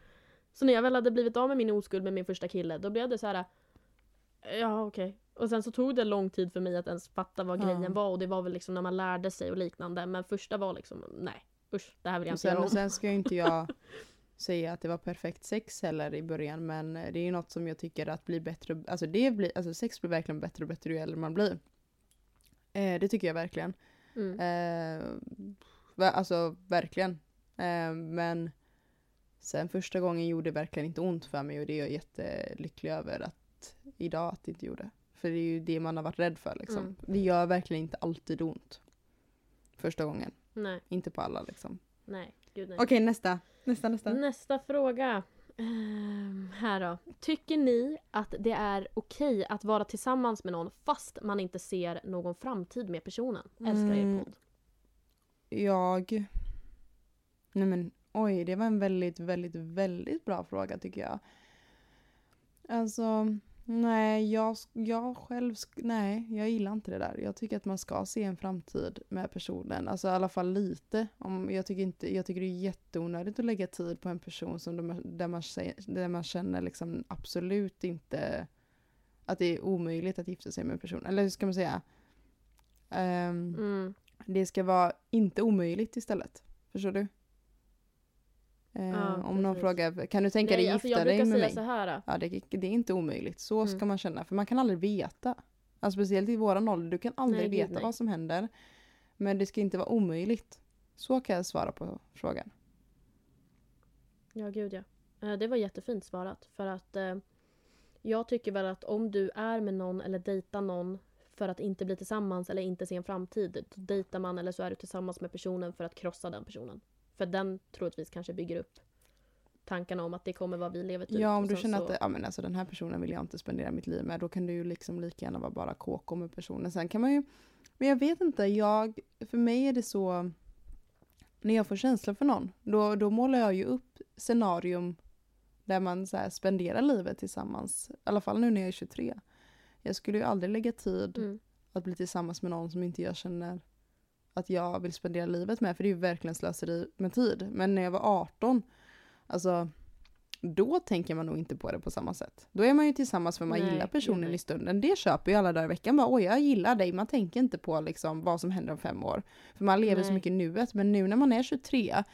Så när jag väl hade blivit av med min oskuld med min första kille, då blev det så här. Ja okej. Och sen så tog det lång tid för mig att ens fatta vad Ja. grejen var och det var väl liksom när man lärde sig och liknande. Men första var liksom, nej usch, det här vill jag Och inte göra sen, om. sen ska ju inte jag säga att det var perfekt sex heller i början, men det är ju något som jag tycker att blir bättre, alltså det blir, alltså sex blir verkligen bättre och bättre ju äldre man blir. Eh, det tycker jag verkligen. Mm. Eh, alltså verkligen. Eh, men sen första gången gjorde det verkligen inte ont för mig och det är jag jättelycklig över att idag att det inte gjorde. För det är ju det man har varit rädd för liksom. Mm. Det gör verkligen inte alltid ont. Första gången. Nej, Inte på alla liksom. nej, gud nej. Okej nästa. Nästa nästa. Nästa fråga. Ehm, här då. Tycker ni att det är okej att vara tillsammans med någon fast man inte ser någon framtid med personen? Älskar er Mm. podd. Jag... Nej men oj, det var en väldigt, väldigt, väldigt bra fråga tycker jag. Alltså, nej, jag, jag själv, nej, jag gillar inte det där. Jag tycker att man ska se en framtid med personen, alltså i alla fall lite. Om, jag, tycker inte, jag tycker det är jätteonödigt att lägga tid på en person som de, där, man, där man känner liksom absolut inte att det är omöjligt att gifta sig med en person. Eller hur ska man säga? Ehm, Mm. det ska vara inte omöjligt istället. Förstår du? Eh, Ja, om någon precis. frågar, kan du tänka dig Nej, alltså gifta jag dig brukar med säga mig? så här. Ja, det, det är inte omöjligt. Så ska Mm. man känna. För man kan aldrig veta. Alltså, speciellt i våran ålder. Du kan aldrig Nej, veta nej. vad som händer. Men det ska inte vara omöjligt. Så kan jag svara på frågan. Ja, gud ja. Eh, Det var jättefint svarat. För att eh, jag tycker väl att om du är med någon eller dejtar någon för att inte bli tillsammans eller inte se en framtid. Då dejtar man eller så är du tillsammans med personen för att krossa den personen. För den troligtvis kanske bygger upp tankarna om att det kommer vad vi lever typ. Ja, om du känner så- att det, ja, men alltså, den här personen vill jag inte spendera mitt liv med. Då kan du ju liksom lika gärna vara bara KK med personen. Sen kan man ju, men jag vet inte, jag, för mig är det så, när jag får känsla för någon, då, då målar jag ju upp scenarium där man så här spenderar livet tillsammans. I alla fall nu när jag är 23. Jag skulle ju aldrig lägga tid Mm. att bli tillsammans med någon som inte jag känner att jag vill spendera livet med. För det är ju verkligen slöseri med tid. Men när jag var 18, alltså då tänker man nog inte på det på samma sätt. Då är man ju tillsammans för man Nej, gillar personen nej. i stunden. Det köper ju alla dagar i veckan. Bara, Oj, jag gillar dig. Man tänker inte på liksom, vad som händer om fem år. För man lever så Nej. mycket i nuet. Men nu när man är 23,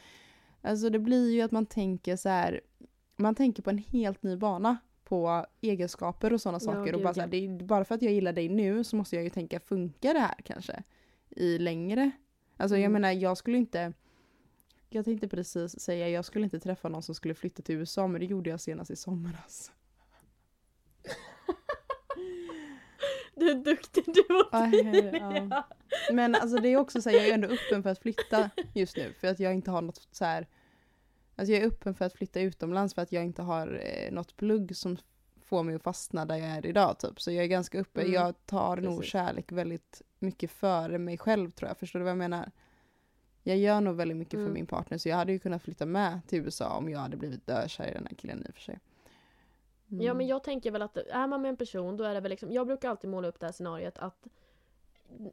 alltså det blir ju att man tänker så här, man tänker på en helt ny bana på egenskaper och sådana Ja, saker. och bara, så här, det är, bara för att jag gillar dig nu så måste jag ju tänka, funkar det här kanske? I längre? Alltså jag Mm. menar, jag skulle inte jag tänkte precis säga, jag skulle inte träffa någon som skulle flytta till USA, men det gjorde jag senast i somras. Du är duktig du och Ottilia. ja. Men alltså det är också så här, jag är ändå öppen för att flytta just nu, för att jag inte har något så här. Alltså jag är öppen för att flytta utomlands för att jag inte har eh, något plugg som får mig att fastna där jag är idag typ. Så jag är ganska öppen, Mm, jag tar nog precis. kärlek väldigt mycket före mig själv tror jag, förstår du vad jag menar? Jag gör nog väldigt mycket Mm. för min partner så jag hade ju kunnat flytta med till USA om jag hade blivit dökär i den här killen i och för sig. Mm. Ja men jag tänker väl att är man med en person då är det väl liksom, jag brukar alltid måla upp det här scenariot att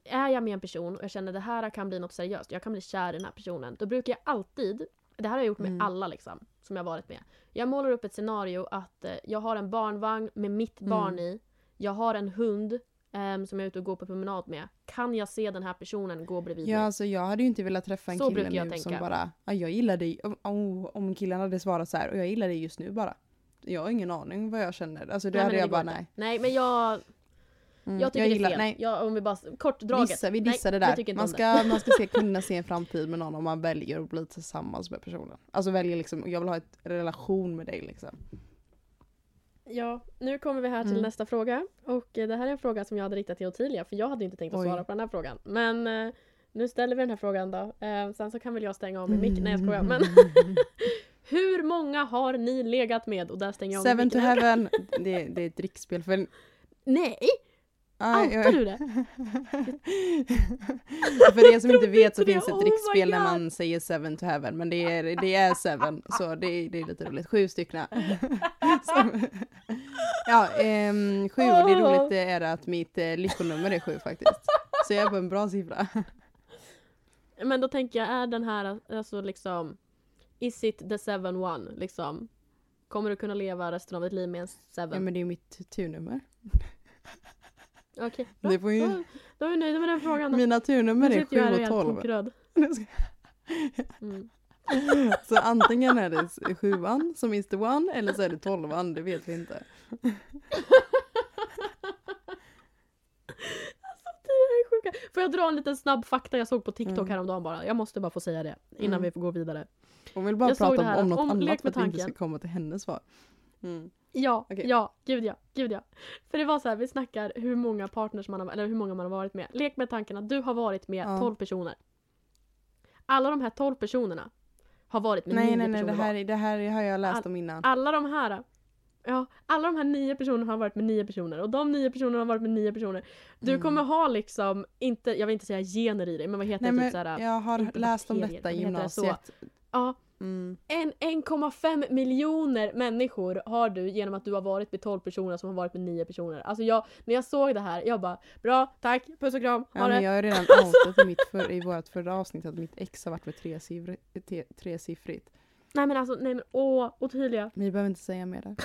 är jag med en person och jag känner det här kan bli något seriöst, jag kan bli kär i den här personen. Då brukar jag alltid, det här har jag gjort med Mm. alla liksom, som jag varit med. Jag målar upp ett scenario att eh, jag har en barnvagn med mitt Mm. barn i. Jag har en hund ehm, som jag är ute och går på promenad med. Kan jag se den här personen gå bredvid Ja mig? alltså jag hade ju inte velat träffa en Så kille brukar jag nu som tänka. bara, ja, jag gillar dig, om, om, killen hade svarat så här och jag gillar dig just nu bara. Jag har ingen aning vad jag känner. Alltså då Nej, men hade jag bara inte. nej. Nej men jag, Mm, jag tycker det är gillar, fel. Nej, Jag, om vi bara, kort draget. Dissa, vi dissar det där. Man ska, man ska se, kunna se en framtid med någon om man väljer att bli tillsammans med personen. Alltså väljer liksom, jag vill ha ett relation med dig liksom. Ja, nu kommer vi här till Mm. nästa fråga. Och eh, det här är en fråga som jag hade riktat till Ottilia, för jag hade inte tänkt att Oj. svara på den här frågan. Men eh, nu ställer vi den här frågan då. Eh, sen så kan väl jag stänga av min mick. Nej jag skojar. Men hur många har ni legat med? Och där stänger jag av Seven to heaven, det, det är ett drickspel för... Nej! Ah, Outar du det? För er som inte vet så inte det. finns ett Oh my drickspel när man säger seven to heaven. Men det är, det är seven, så det är, det är lite roligt. Sju stycken. Ja, ehm, sju. Och det Åh. roligt är att mitt eh, lyckonummer är sju faktiskt. Så jag är på en bra siffra. Men då tänker jag, är den här alltså liksom Is it the seven one? Liksom. Kommer du kunna leva resten av ditt liv med en seven? Ja men det är mitt turnummer. Okej, bra. Det får ju, Då, då är vi nöjda med den frågan. mina turnummer Nu är sitter jag här sju och är och helt tolv. kokröd. Mm. Så antingen är det sjuan som is the one eller så är det tolvan, det vet vi inte. Sjuka. Får jag dra en liten snabb fakta jag såg på TikTok Mm. häromdagen bara? Jag måste bara få säga det innan Mm. vi får gå vidare. Hon vill bara Jag prata om, om något om annat för att vi inte ska komma till hennes svar. Mm. Ja, Okej. ja, gud ja, gud ja. För det var så här, vi snackar hur många partners man har, eller hur många man har varit med. Lek med tanken att du har varit med Ja. 12 personer. Alla de här 12 personerna har varit med Nej 9 nej nej, personer det var. här, det här har jag läst All- om innan. Alla de här Ja, alla de här nio personerna har varit med nio personer och de nio personerna har varit med nio personer. Du Mm. kommer ha liksom, inte, jag vill inte säga gener i dig, men vad heter Nej det? men Typ såhär, jag har läst om detta i men heter det så? gymnasiet. ja, Mm. en 1,5 miljoner människor har du genom att du har varit med 12 personer som har varit med 9 personer. Alltså jag, när jag såg det här, jag bara bra, tack, puss och kram, ha Ja, men det. jag har redan outat i, mitt för, i vårt förra avsnitt att mitt ex har varit med tresiffrigt. Tre, tresiffrigt. Nej men alltså, nej men åh, Ottilia. Vi behöver inte säga mer där.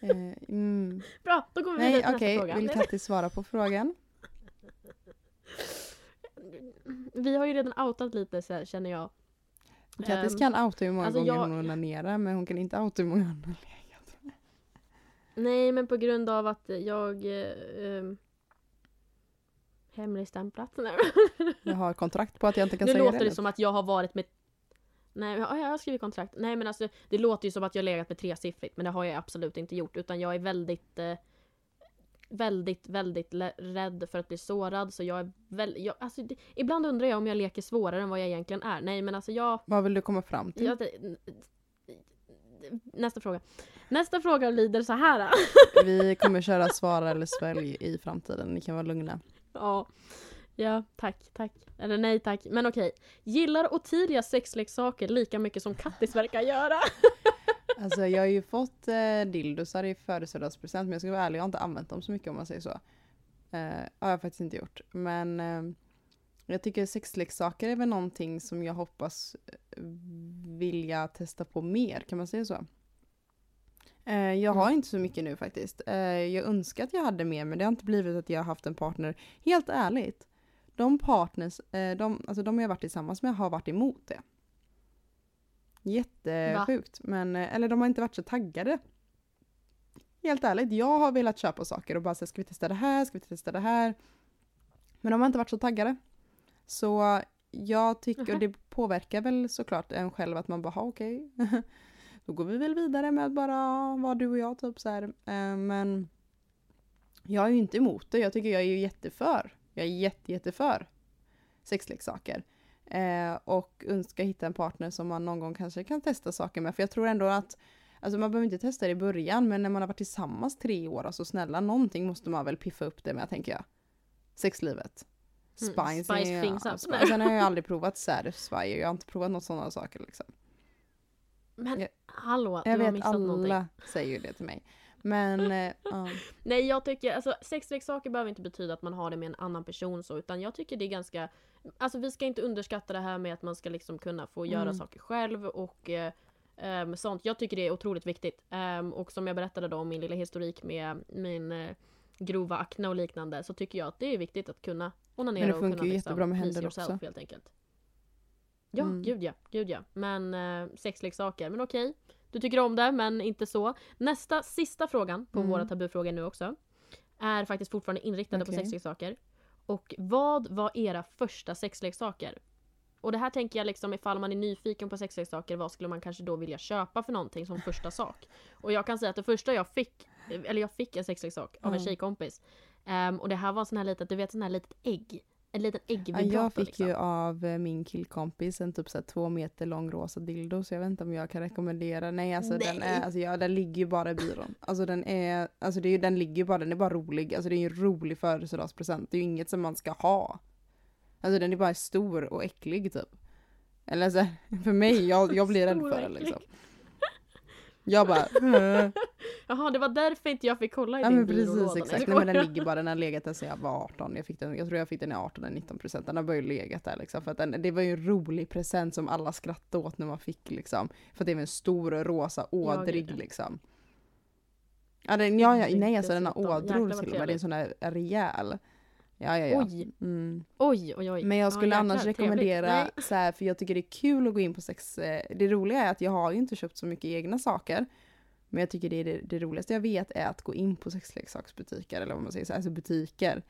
eh, mm. Bra, då går vi vidare till nästa fråga. vill Kattis svara på frågan? Vi har ju redan outat lite så här, känner jag. Kattis Ehm, kan outa hur många alltså gånger jag- hon onanerar men hon kan inte outa hur många hon har legat. Nej men på grund av att jag eh, ehm, hemligstämplat. Jag har kontrakt på att jag inte kan nu säga låter det. det som att jag har varit med Nej, ja, jag har skrivit kontrakt. Nej men alltså det låter ju som att jag legat med tresiffrigt men det har jag absolut inte gjort utan jag är väldigt eh, väldigt, väldigt rädd för att bli sårad så jag är väl, jag, alltså, det, ibland undrar jag om jag leker svårare än vad jag egentligen är. Nej men alltså jag, Vad vill du komma fram till? jag Nästa fråga. Nästa fråga lyder så här. Vi kommer köra svara eller svälj i framtiden, ni kan vara lugna. Ja. Ja, tack, tack. Eller nej tack. Men okej. Gillar Ottilia sexleksaker lika mycket som Kattis verkar göra? Alltså jag har ju fått eh, dildosar i födelsedagspresent men jag ska vara ärlig, jag har inte använt dem så mycket om man säger så. Eh, har jag faktiskt inte gjort. Men eh, jag tycker sexleksaker är väl någonting som jag hoppas eh, vilja testa på mer, kan man säga så? Eh, jag har Mm. inte så mycket nu faktiskt. Eh, jag önskar att jag hade mer men det har inte blivit att jag har haft en partner. Helt ärligt, de partners, eh, de, alltså de jag varit tillsammans med har varit emot det. Jättesjukt. Men, eh, eller de har inte varit så taggade. Helt ärligt, jag har velat köpa saker och bara säga ska vi testa det här, ska vi testa det här. Men de har inte varit så taggade. Så jag tycker, Mhm. och det påverkar väl såklart en själv att man bara, "Ha, okej. Då går vi väl vidare med att bara vara du och jag typ så här. Eh, Men jag är ju inte emot det, jag tycker jag är ju jätteför. Jag är jätte, jätteför sexleksaker. Eh, och önskar hitta en partner som man någon gång kanske kan testa saker med. För jag tror ändå att, alltså man behöver inte testa det i början, men när man har varit tillsammans tre år, alltså snälla någonting måste man väl piffa upp det med tänker jag. Sexlivet. Spice, Mm, spice är- things ja, up. Spice. Sen har jag aldrig provat Satisfyer, jag har inte provat något sådana saker liksom. Men Jag- hallå, du Jag har vet missat alla någonting. säger ju det till mig. Men eh, ja. Nej jag tycker, alltså sexleksaker behöver inte betyda att man har det med en annan person så, utan jag tycker det är ganska Alltså vi ska inte underskatta det här med att man ska liksom kunna få göra Mm. saker själv och eh, ehm, sånt. Jag tycker det är otroligt viktigt. Ehm, och som jag berättade då om min lilla historik med min eh, grova akne och liknande så tycker jag att det är viktigt att kunna onanera Men det och funkar ju liksom jättebra med händer yourself, också. helt enkelt. Ja, Mm. gud ja, gud ja. Men eh, sexleksaker, men okej. Du tycker om det, men inte så. Nästa, sista frågan på Mm. våra tabufrågor nu också är faktiskt fortfarande inriktade på Okej. sexleksaker. Och vad var era första sexleksaker? Och det här tänker jag liksom ifall man är nyfiken på sexleksaker, vad skulle man kanske då vilja köpa för någonting som första sak? Och jag kan säga att det första jag fick, eller jag fick en sexleksak av en Ja. tjejkompis. Ehm, och det här var sån här litet, du vet sån här litet ägg. En liten Ja, äggvibrator jag fick liksom. ju av eh, min killkompis en typ så här två meter lång rosa dildo så jag vet inte om jag kan rekommendera. Nej alltså den Nej. är, alltså ja, den ligger ju bara i byrån. Alltså den är, alltså det är den ligger ju bara, den är bara rolig. Alltså det är ju en rolig födelsedagspresent. Det är ju inget som man ska ha. Alltså den är bara stor och äcklig typ. Eller så här, för mig, jag, jag blir rädd för den liksom. Jag bara. Jaha, det var därför inte jag fick kolla i ja din men precis exakt. Nej, men den ligger bara, den har legat där sedan jag var 18. Jag, fick den, jag tror jag fick den i 18 eller 19 procent. Den har bara legat där liksom. För att den, det var ju en rolig present som alla skrattade åt när man fick liksom. För att det var en stor rosa ådrig gud. liksom. Ja, den, ja, ja nej alltså den har ådror till och med. Det är en sån där rejäl. Ja ja ja. Oj, Mm. oj, oj, oj. Men jag Ja, skulle jäklar, annars rekommendera så här, för jag tycker det är kul att gå in på sex. eh, Det roliga är att jag har ju inte köpt så mycket egna saker. Men jag tycker det är det, det roligaste jag vet är att gå in på sexleksaksbutiker eller vad man säger, så här, alltså butiker.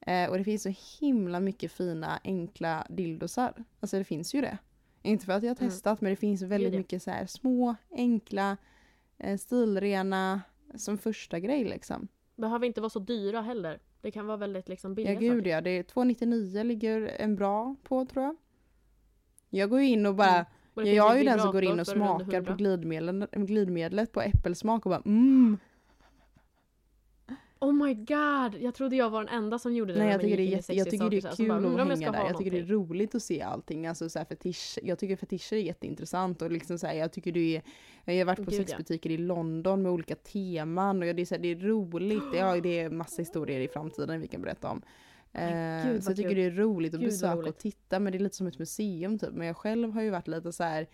Eh, och det finns så himla mycket fina enkla dildosar. Alltså det finns ju det. Inte för att jag har Mm. testat men det finns väldigt det. mycket så här små, enkla, eh, stilrena som första grej liksom. Behöver inte vara så dyra heller. Det kan vara väldigt liksom Ja billiga gud saker. ja, det är 299 ligger en bra på tror jag. Jag går ju in och bara, Mm. Och ja, jag är ju den som går in och smakar på 100. glidmedlet, glidmedlet på äppelsmak och bara mm. Oh my god! Jag trodde jag var den enda som gjorde det Nej jag tycker, det är jätte, jag tycker det är så. Så kul bara, att jag hänga där. Jag tycker det är roligt att se allting. Alltså så här fetisch, jag tycker fetischer är jätteintressant och liksom så här, jag tycker det är Jag har varit på Gud, ja. sexbutiker i London med olika teman och det är, så här, det är roligt. Ja, det är massa historier i framtiden vi kan berätta om. Men Eh, gud, så vad jag tycker kul. det är roligt att Gud, besöka roligt. och titta men det är lite som ett museum typ. Men jag själv har ju varit lite så här.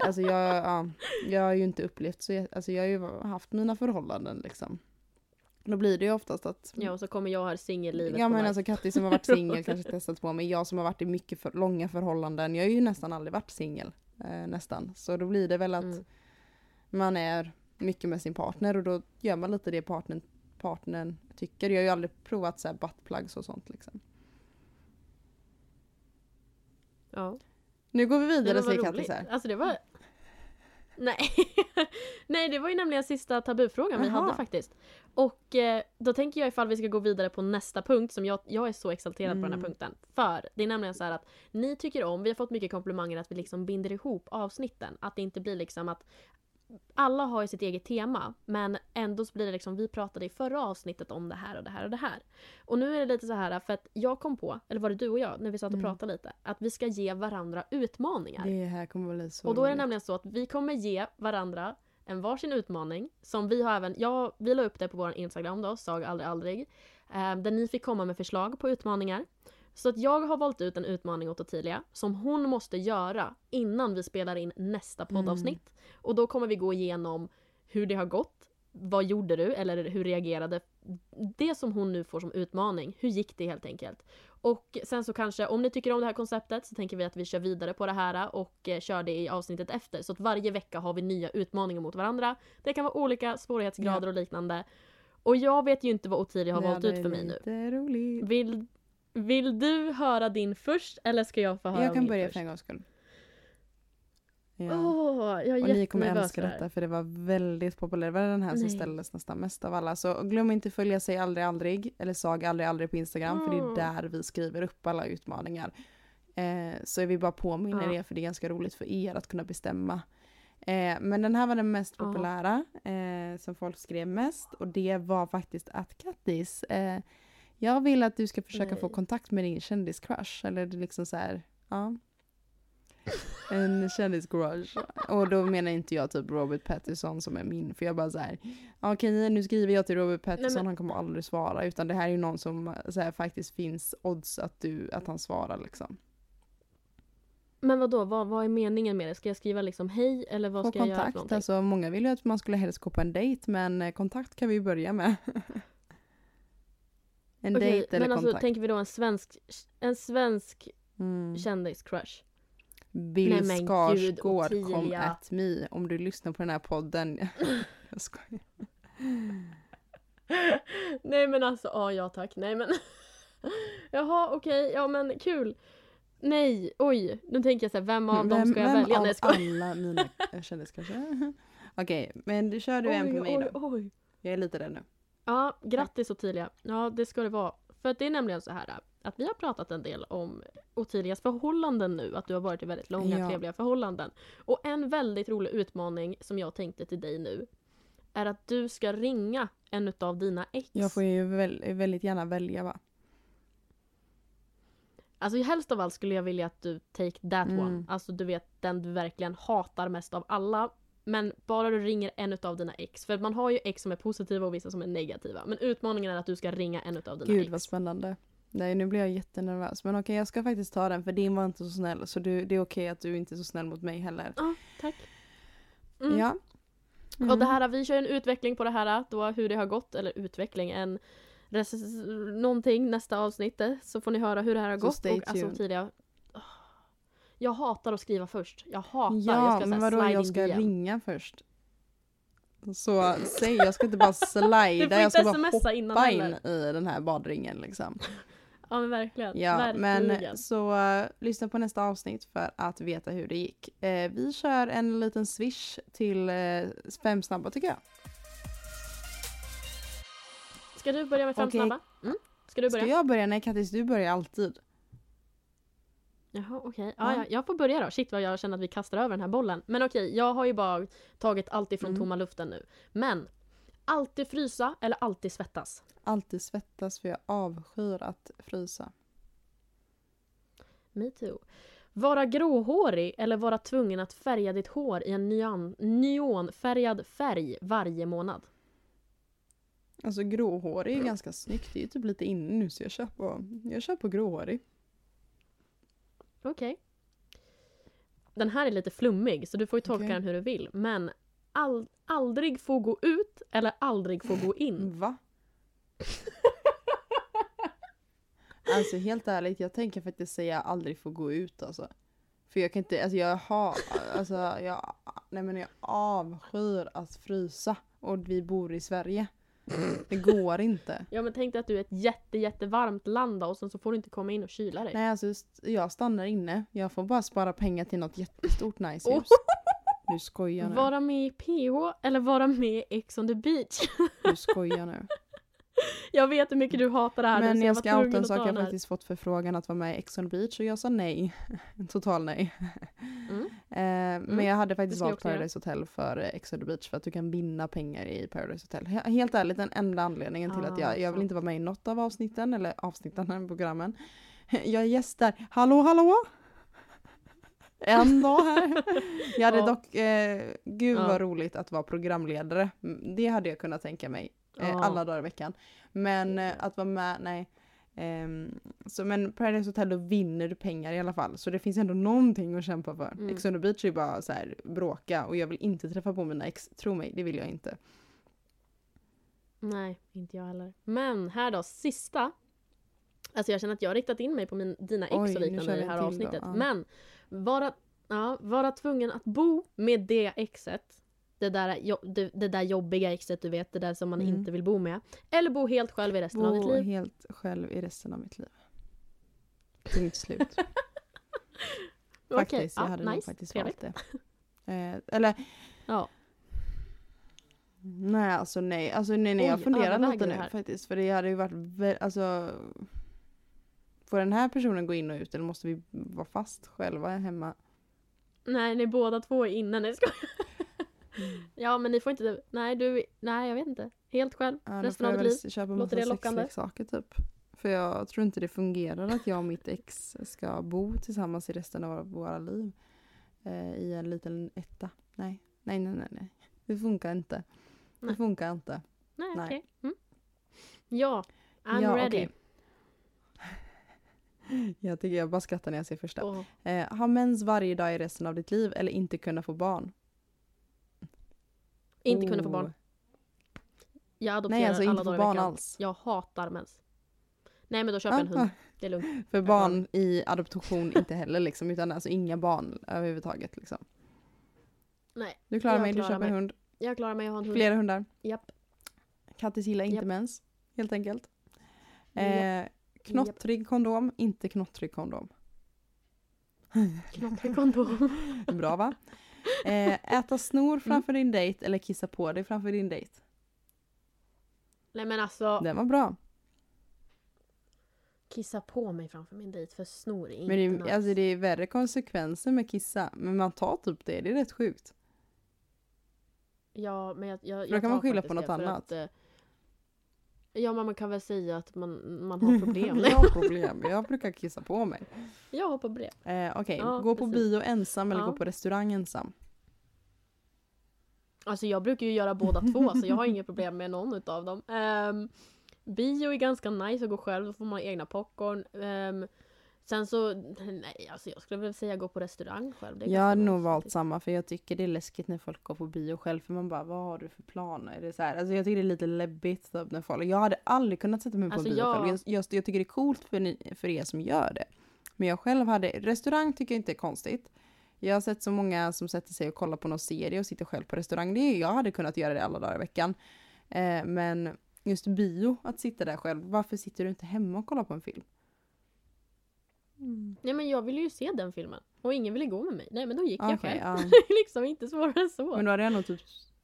Alltså jag, ja, jag har ju inte upplevt så, alltså jag har ju haft mina förhållanden liksom. Då blir det ju oftast att Ja och så kommer jag här singellivet Ja men mig. alltså Katti som har varit singel kanske testat på men jag som har varit i mycket för, långa förhållanden, jag har ju nästan aldrig varit singel. Eh, nästan. Så då blir det väl att Mm. man är mycket med sin partner och då gör man lite det partnern, partnern tycker. Jag har ju aldrig provat så här buttplugs och sånt liksom. Ja. Nu går vi vidare säger Katti roligt. så här. Alltså det var... Nej. Nej, det var ju nämligen sista tabufrågan vi Jaha. hade faktiskt. Och eh, då tänker jag ifall vi ska gå vidare på nästa punkt som jag, jag är så exalterad på den här Mm. punkten. För det är nämligen så här att ni tycker om, vi har fått mycket komplimanger att vi liksom binder ihop avsnitten. Att det inte blir liksom att alla har ju sitt eget tema men ändå så blir det liksom vi pratade i förra avsnittet om det här och det här och det här. Och nu är det lite så här för att jag kom på, eller var det du och jag när vi satt och Mm. pratade lite, att vi ska ge varandra utmaningar. Det här kommer bli så Och då är det roligt. nämligen så att vi kommer ge varandra en varsin utmaning som vi har även, jag, vi la upp det på vår Instagram då, sag aldrig aldrig. Eh, där ni fick komma med förslag på utmaningar. Så att jag har valt ut en utmaning åt Ottilia som hon måste göra innan vi spelar in nästa poddavsnitt. Och då kommer vi gå igenom hur det har gått, vad gjorde du eller hur reagerade? Det som hon nu får som utmaning, hur gick det helt enkelt? Och sen så kanske, om ni tycker om det här konceptet så tänker vi att vi kör vidare på det här och eh, kör det i avsnittet efter. Så att varje vecka har vi nya utmaningar mot varandra. Det kan vara olika svårighetsgrader och liknande. Och jag vet ju inte vad Ottilia har Det valt ut för mig nu. roligt. Vill, vill du höra din först eller ska jag få höra Jag kan min börja först? för en gångs skull. Ja. Åh, jag är Och ni kommer älska här. detta för det var väldigt populärt. Det var den här som Nej. ställdes nästan mest av alla. Så glöm inte följa sig aldrig aldrig eller sag aldrig aldrig på Instagram för det Mm. är där vi skriver upp alla utmaningar. Eh, så vill bara påminna Ja. er för det är ganska roligt för er att kunna bestämma. Eh, men den här var den mest Ja. populära eh, som folk skrev mest och det var faktiskt att Kattis. Jag vill att du ska försöka få Nej. kontakt med din kändiscrush. Eller liksom så här, ja. En kändiscrush. Och då menar inte jag typ Robert Pattinson som är min. För jag bara så här, okej nu skriver jag till Robert Pattinson, men- han kommer aldrig svara. Utan det här är ju någon som så här, faktiskt finns odds att, du, att han svarar liksom. Men vad då? Vad, vad är meningen med det? Ska jag skriva liksom hej eller vad Få ska jag göra för kontakt. någonting? Alltså, många vill ju att man skulle helst gå på en dejt men eh, kontakt kan vi börja med. en Okej, dejt eller men alltså kontakt. tänker vi då en svensk, en svensk Mm. kändis-crush? Bill Nej, men gud, Skarsgård kom at me om du lyssnar på den här podden. jag skojar. Nej men alltså, ja ja tack, nej men. Jaha okej, ja men kul. Nej, oj, nu tänker jag så här, vem av dem ska jag vem välja? av jag skojar. alla mina kändiskanske? Okej, men du kör du en på mig oj, då. oj. Jag är lite rädd nu. Ja, grattis Ottilia. Ja, det ska det vara. För det är nämligen så här att vi har pratat en del om Ottilias förhållanden nu, att du har varit i väldigt långa Ja. trevliga förhållanden. Och en väldigt rolig utmaning som jag tänkte till dig nu är att du ska ringa en av dina ex. Jag får ju väl, väldigt gärna välja va? Alltså helst av allt skulle jag vilja att du take that Mm. one. Alltså du vet den du verkligen hatar mest av alla. Men bara du ringer en av dina ex. För man har ju ex som är positiva och vissa som är negativa. Men utmaningen är att du ska ringa en av dina Gud ex. vad spännande. Nej nu blir jag jättenervös. Men okej jag ska faktiskt ta den för din var inte så snäll. Så du, det är okej att du inte är så snäll mot mig heller. Ja, tack. Mm. Ja. Mm. Och det här, vi kör en utveckling på det här, då hur det har gått, eller utveckling, en någonting nästa avsnitt så får ni höra hur det här har Så gått. och alltså tidigare. Jag hatar att skriva först. Jag hatar, jag Ja, ska men vadå jag ska DM. ringa först. Så säg, jag ska inte bara slida, jag ska bara hoppa in heller. i den här badringen liksom. Ja men verkligen. Ja, verkligen. men så uh, lyssna på nästa avsnitt för att veta hur det gick. Eh, vi kör en liten swish till eh, fem snabba tycker jag. Ska du börja med fem Okej. snabba? Mm. Ska du börja? Ska jag börja? Nej Kattis, du börjar alltid. Jaha okej. Ja. Ja, ja, jag får börja då. Shit vad jag känner att vi kastar över den här bollen. Men okej, jag har ju bara tagit allt ifrån Mm. tomma luften nu. Men, alltid frysa eller alltid svettas? Alltid svettas för jag avskyr att frysa. Me too. Vara gråhårig eller vara tvungen att färga ditt hår i en nyan, neonfärgad färg varje månad? Alltså gråhårig är ganska snyggt, det är ju typ lite inne nu så jag kör på, jag kör på gråhårig. Okej. Den här är lite flummig så du får ju tolka Okej. den hur du vill. Men all, aldrig få gå ut eller aldrig få gå in. Va? alltså helt ärligt, jag tänker faktiskt säga aldrig få gå ut alltså. För jag kan inte, alltså jag har, alltså jag, nej men jag avskyr att frysa. Och vi bor i Sverige. Det går inte. Ja men tänk dig att du är ett jätte jättevarmt land då, och sen så får du inte komma in och kyla dig. Nej alltså jag stannar inne. Jag får bara spara pengar till något jättestort nice hus. Du skojar nu. Vara med i PH eller vara med i Ex on the beach? Du skojar nu. Jag vet hur mycket du hatar det här nu, Men så jag ska outa Jag har här. faktiskt fått förfrågan att vara med i Ex on beach och jag sa nej. Total nej. Mm. Eh, Men jag hade faktiskt jag valt. Paradise Hotel för eh, Ex on beach för att du kan vinna pengar i Paradise Hotel. He- Helt ärligt den enda anledningen till att Ah, jag, jag vill inte vara med i något av avsnitten eller avsnitten, programmen. Jag är gäst där. Hallå hallå! En dag här. Jag hade Ja. dock, eh, gud Ja. vad roligt att vara programledare. Mm, Det hade jag kunnat tänka mig. Eh, alla dagar i veckan. Men eh, att vara med, nej. Ehm, så, men Paradise Hotel då vinner du pengar i alla fall. Så det finns ändå någonting att kämpa för. Mm. Ex on the beach är ju bara så här bråka och jag vill inte träffa på mina ex. Tro mig, det vill jag inte. Nej, inte jag heller. Men här då, sista. Alltså jag känner att jag har riktat in mig på min, dina ex Oj, och liknande i det här då, avsnittet. ja. Men vara, ja, vara tvungen att bo med det exet. Det där, det, det där jobbiga exet du vet, det där som man Mm. inte vill bo med. Eller bo helt själv i resten av ditt Bo liv. helt själv i resten av mitt liv. Punkt slut. Faktiskt, jag ja, hade nog nice, faktiskt trevligt. valt det. Eh, eller Ja. nej, alltså nej. Alltså nej, nej, jag funderar lite nu faktiskt. För det hade ju varit, alltså. Får den här personen gå in och ut eller måste vi vara fast själva hemma? Nej, ni båda två är inne. Nej, skojar. Ja, men ni får inte... Nej, du... Nej, jag vet inte. Helt själv. Ja, resten av ditt liv. köpa Låter det lockande? sexleksaker typ. För jag tror inte det fungerar att jag och mitt ex ska bo tillsammans i resten av våra liv. Eh, I en liten etta. Nej, nej, nej, nej. nej. Det funkar inte. Det Nej. funkar inte. Nej, Nej. okej. Mm. Ja, I'm Ja, ready. okej. Jag tycker jag bara skrattar när jag ser första. Åh, Eh, ha mens varje dag i resten av ditt liv eller inte kunna få barn? Inte kunna få Oh. barn. Jag adopterar Nej, alltså alla inte få dagar i barn alls. Jag hatar mens. Nej men då köper jag en Ah, hund. Det är lugnt. För barn i adoption inte heller liksom, utan alltså inga barn överhuvudtaget liksom. Nej, Du klarar Jag mig, du klarar köper mig. hund. jag klarar mig att ha en hund. Flera hundar. Japp. Kattis gillar inte Japp. mens, helt enkelt. Eh, knottrig kondom, inte knottrig kondom. Knopprig kondom. Bra va? Eh, äta snor framför din dejt eller kissa på dig framför din dejt. Nej men alltså, Den var bra. kissa på mig framför min dejt för snor är inte Men det, är- nice. alltså, det är värre konsekvenser med kissa. Men man tar typ det, det är rätt sjukt. Ja, men jag, jag, För då jag kan man skylla på något annat. Att, eh, ja, men man kan väl säga att man, man har problem. jag har problem, jag brukar kissa på mig. jag har problem. Eh, Okej, Ja, gå på precis. bio ensam eller Ja. gå på restaurang ensam. Alltså jag brukar ju göra båda två så jag har inga problem med någon utav dem. Um, bio är ganska nice att gå själv, då får man egna popcorn. Ehm, sen så, nej alltså jag skulle väl säga gå på restaurang själv. Jag hade nog valt faktiskt. samma för jag tycker det är läskigt när folk går på bio själv för man bara vad har du för planer? Är det så här? Alltså jag tycker det är lite läbbigt typ, när folk, jag hade aldrig kunnat sätta mig på Alltså, en bio jag- själv. Jag, jag, jag tycker det är coolt för, ni, för er som gör det. Men jag själv hade, restaurang tycker jag inte är konstigt. Jag har sett så många som sätter sig och kollar på någon serie och sitter själv på restaurang. Det är, jag hade kunnat göra det alla dagar i veckan. Eh, men just bio, att sitta där själv. Varför sitter du inte hemma och kollar på en film? Nej men jag ville ju se den filmen. Och ingen ville gå med mig. Nej men då gick jag Okej, själv. ja. Det är liksom inte svårare än så. Men då hade jag nog typ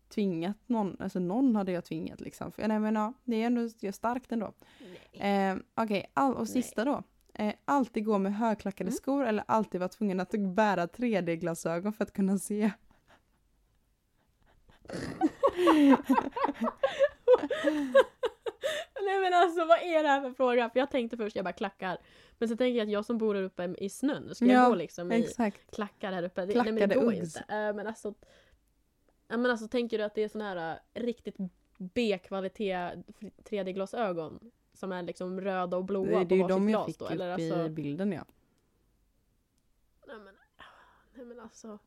tvingat någon, alltså någon hade jag tvingat liksom. För, nej men ja, det är ändå starkt ändå. Nej. Eh, Okej, all, och sista då. Eh, alltid gå med högklackade Mm. skor eller alltid vara tvungen att bära 3D-glasögon för att kunna se. Nej men alltså vad är det här för fråga? För jag tänkte först, jag bara klackar. Men så tänker jag att jag som bor här uppe i snön, ska Ja, jag gå liksom i Exakt. klackar här uppe? Det, nej men det Klackade går inte. Eh, men alltså, ja, men alltså tänker du att det är såna här eh, riktigt B-kvalitet 3D-glasögon? Som är liksom röda och blåa Det, det på är ju varsitt de jag glas fick då? upp Eller i alltså, bilden ja. nej, men, nej men alltså.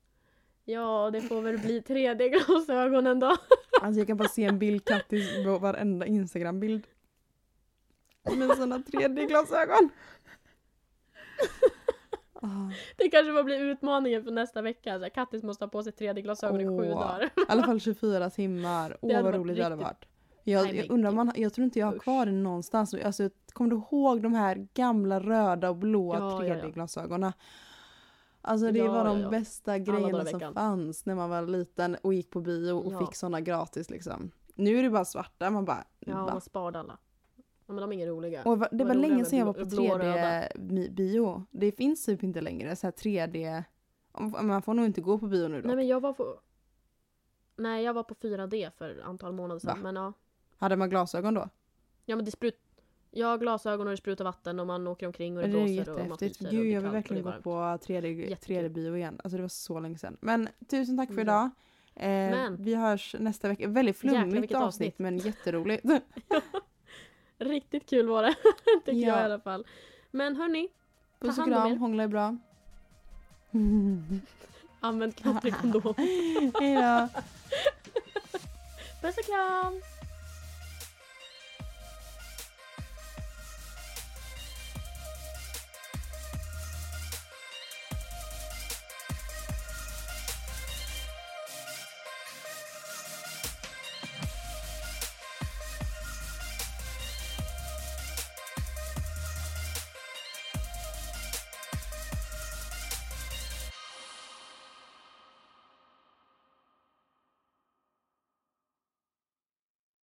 Ja, det får väl bli 3D-glasögonen då. Alltså jag kan bara se en bild Kattis på varenda Instagram-bild. Med sådana 3D-glasögon. Ah, Det kanske får bli utmaningen för nästa vecka. Så Kattis måste ha på sig 3D-glasögon i sju dagar. I alla fall 24 timmar. Åh vad roligt det hade varit. Jag, jag undrar man, jag tror inte jag har kvar den någonstans. Alltså, kommer du ihåg de här gamla röda och blåa Ja, ja, ja. 3D-glasögonen? Alltså det Ja, var de ja, bästa grejerna som fanns när man var liten och gick på bio och fick sådana gratis liksom. Nu är det bara svarta, man bara Ja, va? man sparade alla. Ja, men de är inga roliga. Och det var roliga länge sedan jag var på blå-röda. 3D-bio. Det finns typ inte längre så här 3D. Om- Man får nog inte gå på bio nu då. Nej men jag var på... Nej jag var på 4D för ett antal månader sedan. Va? Men ja. Hade man glasögon då? Ja men det sprut... Jag har glasögon och det sprutar vatten och man åker omkring och det Det är blåser och man fryser och Gud, det är jag vill och verkligen det gå på varmt. 3D, Jättekul. 3D-bio igen. Alltså det var så länge sedan. Men tusen tack för Ja. idag. Eh, Men- Vi hörs nästa vecka. Väldigt flummigt avsnitt, avsnitt. men jätteroligt. Riktigt kul var det. Tycker Ja. jag i alla fall. Men hörni, Puss och kram, hångla är bra. använd knopprig kondom. Hej då. Puss och kram!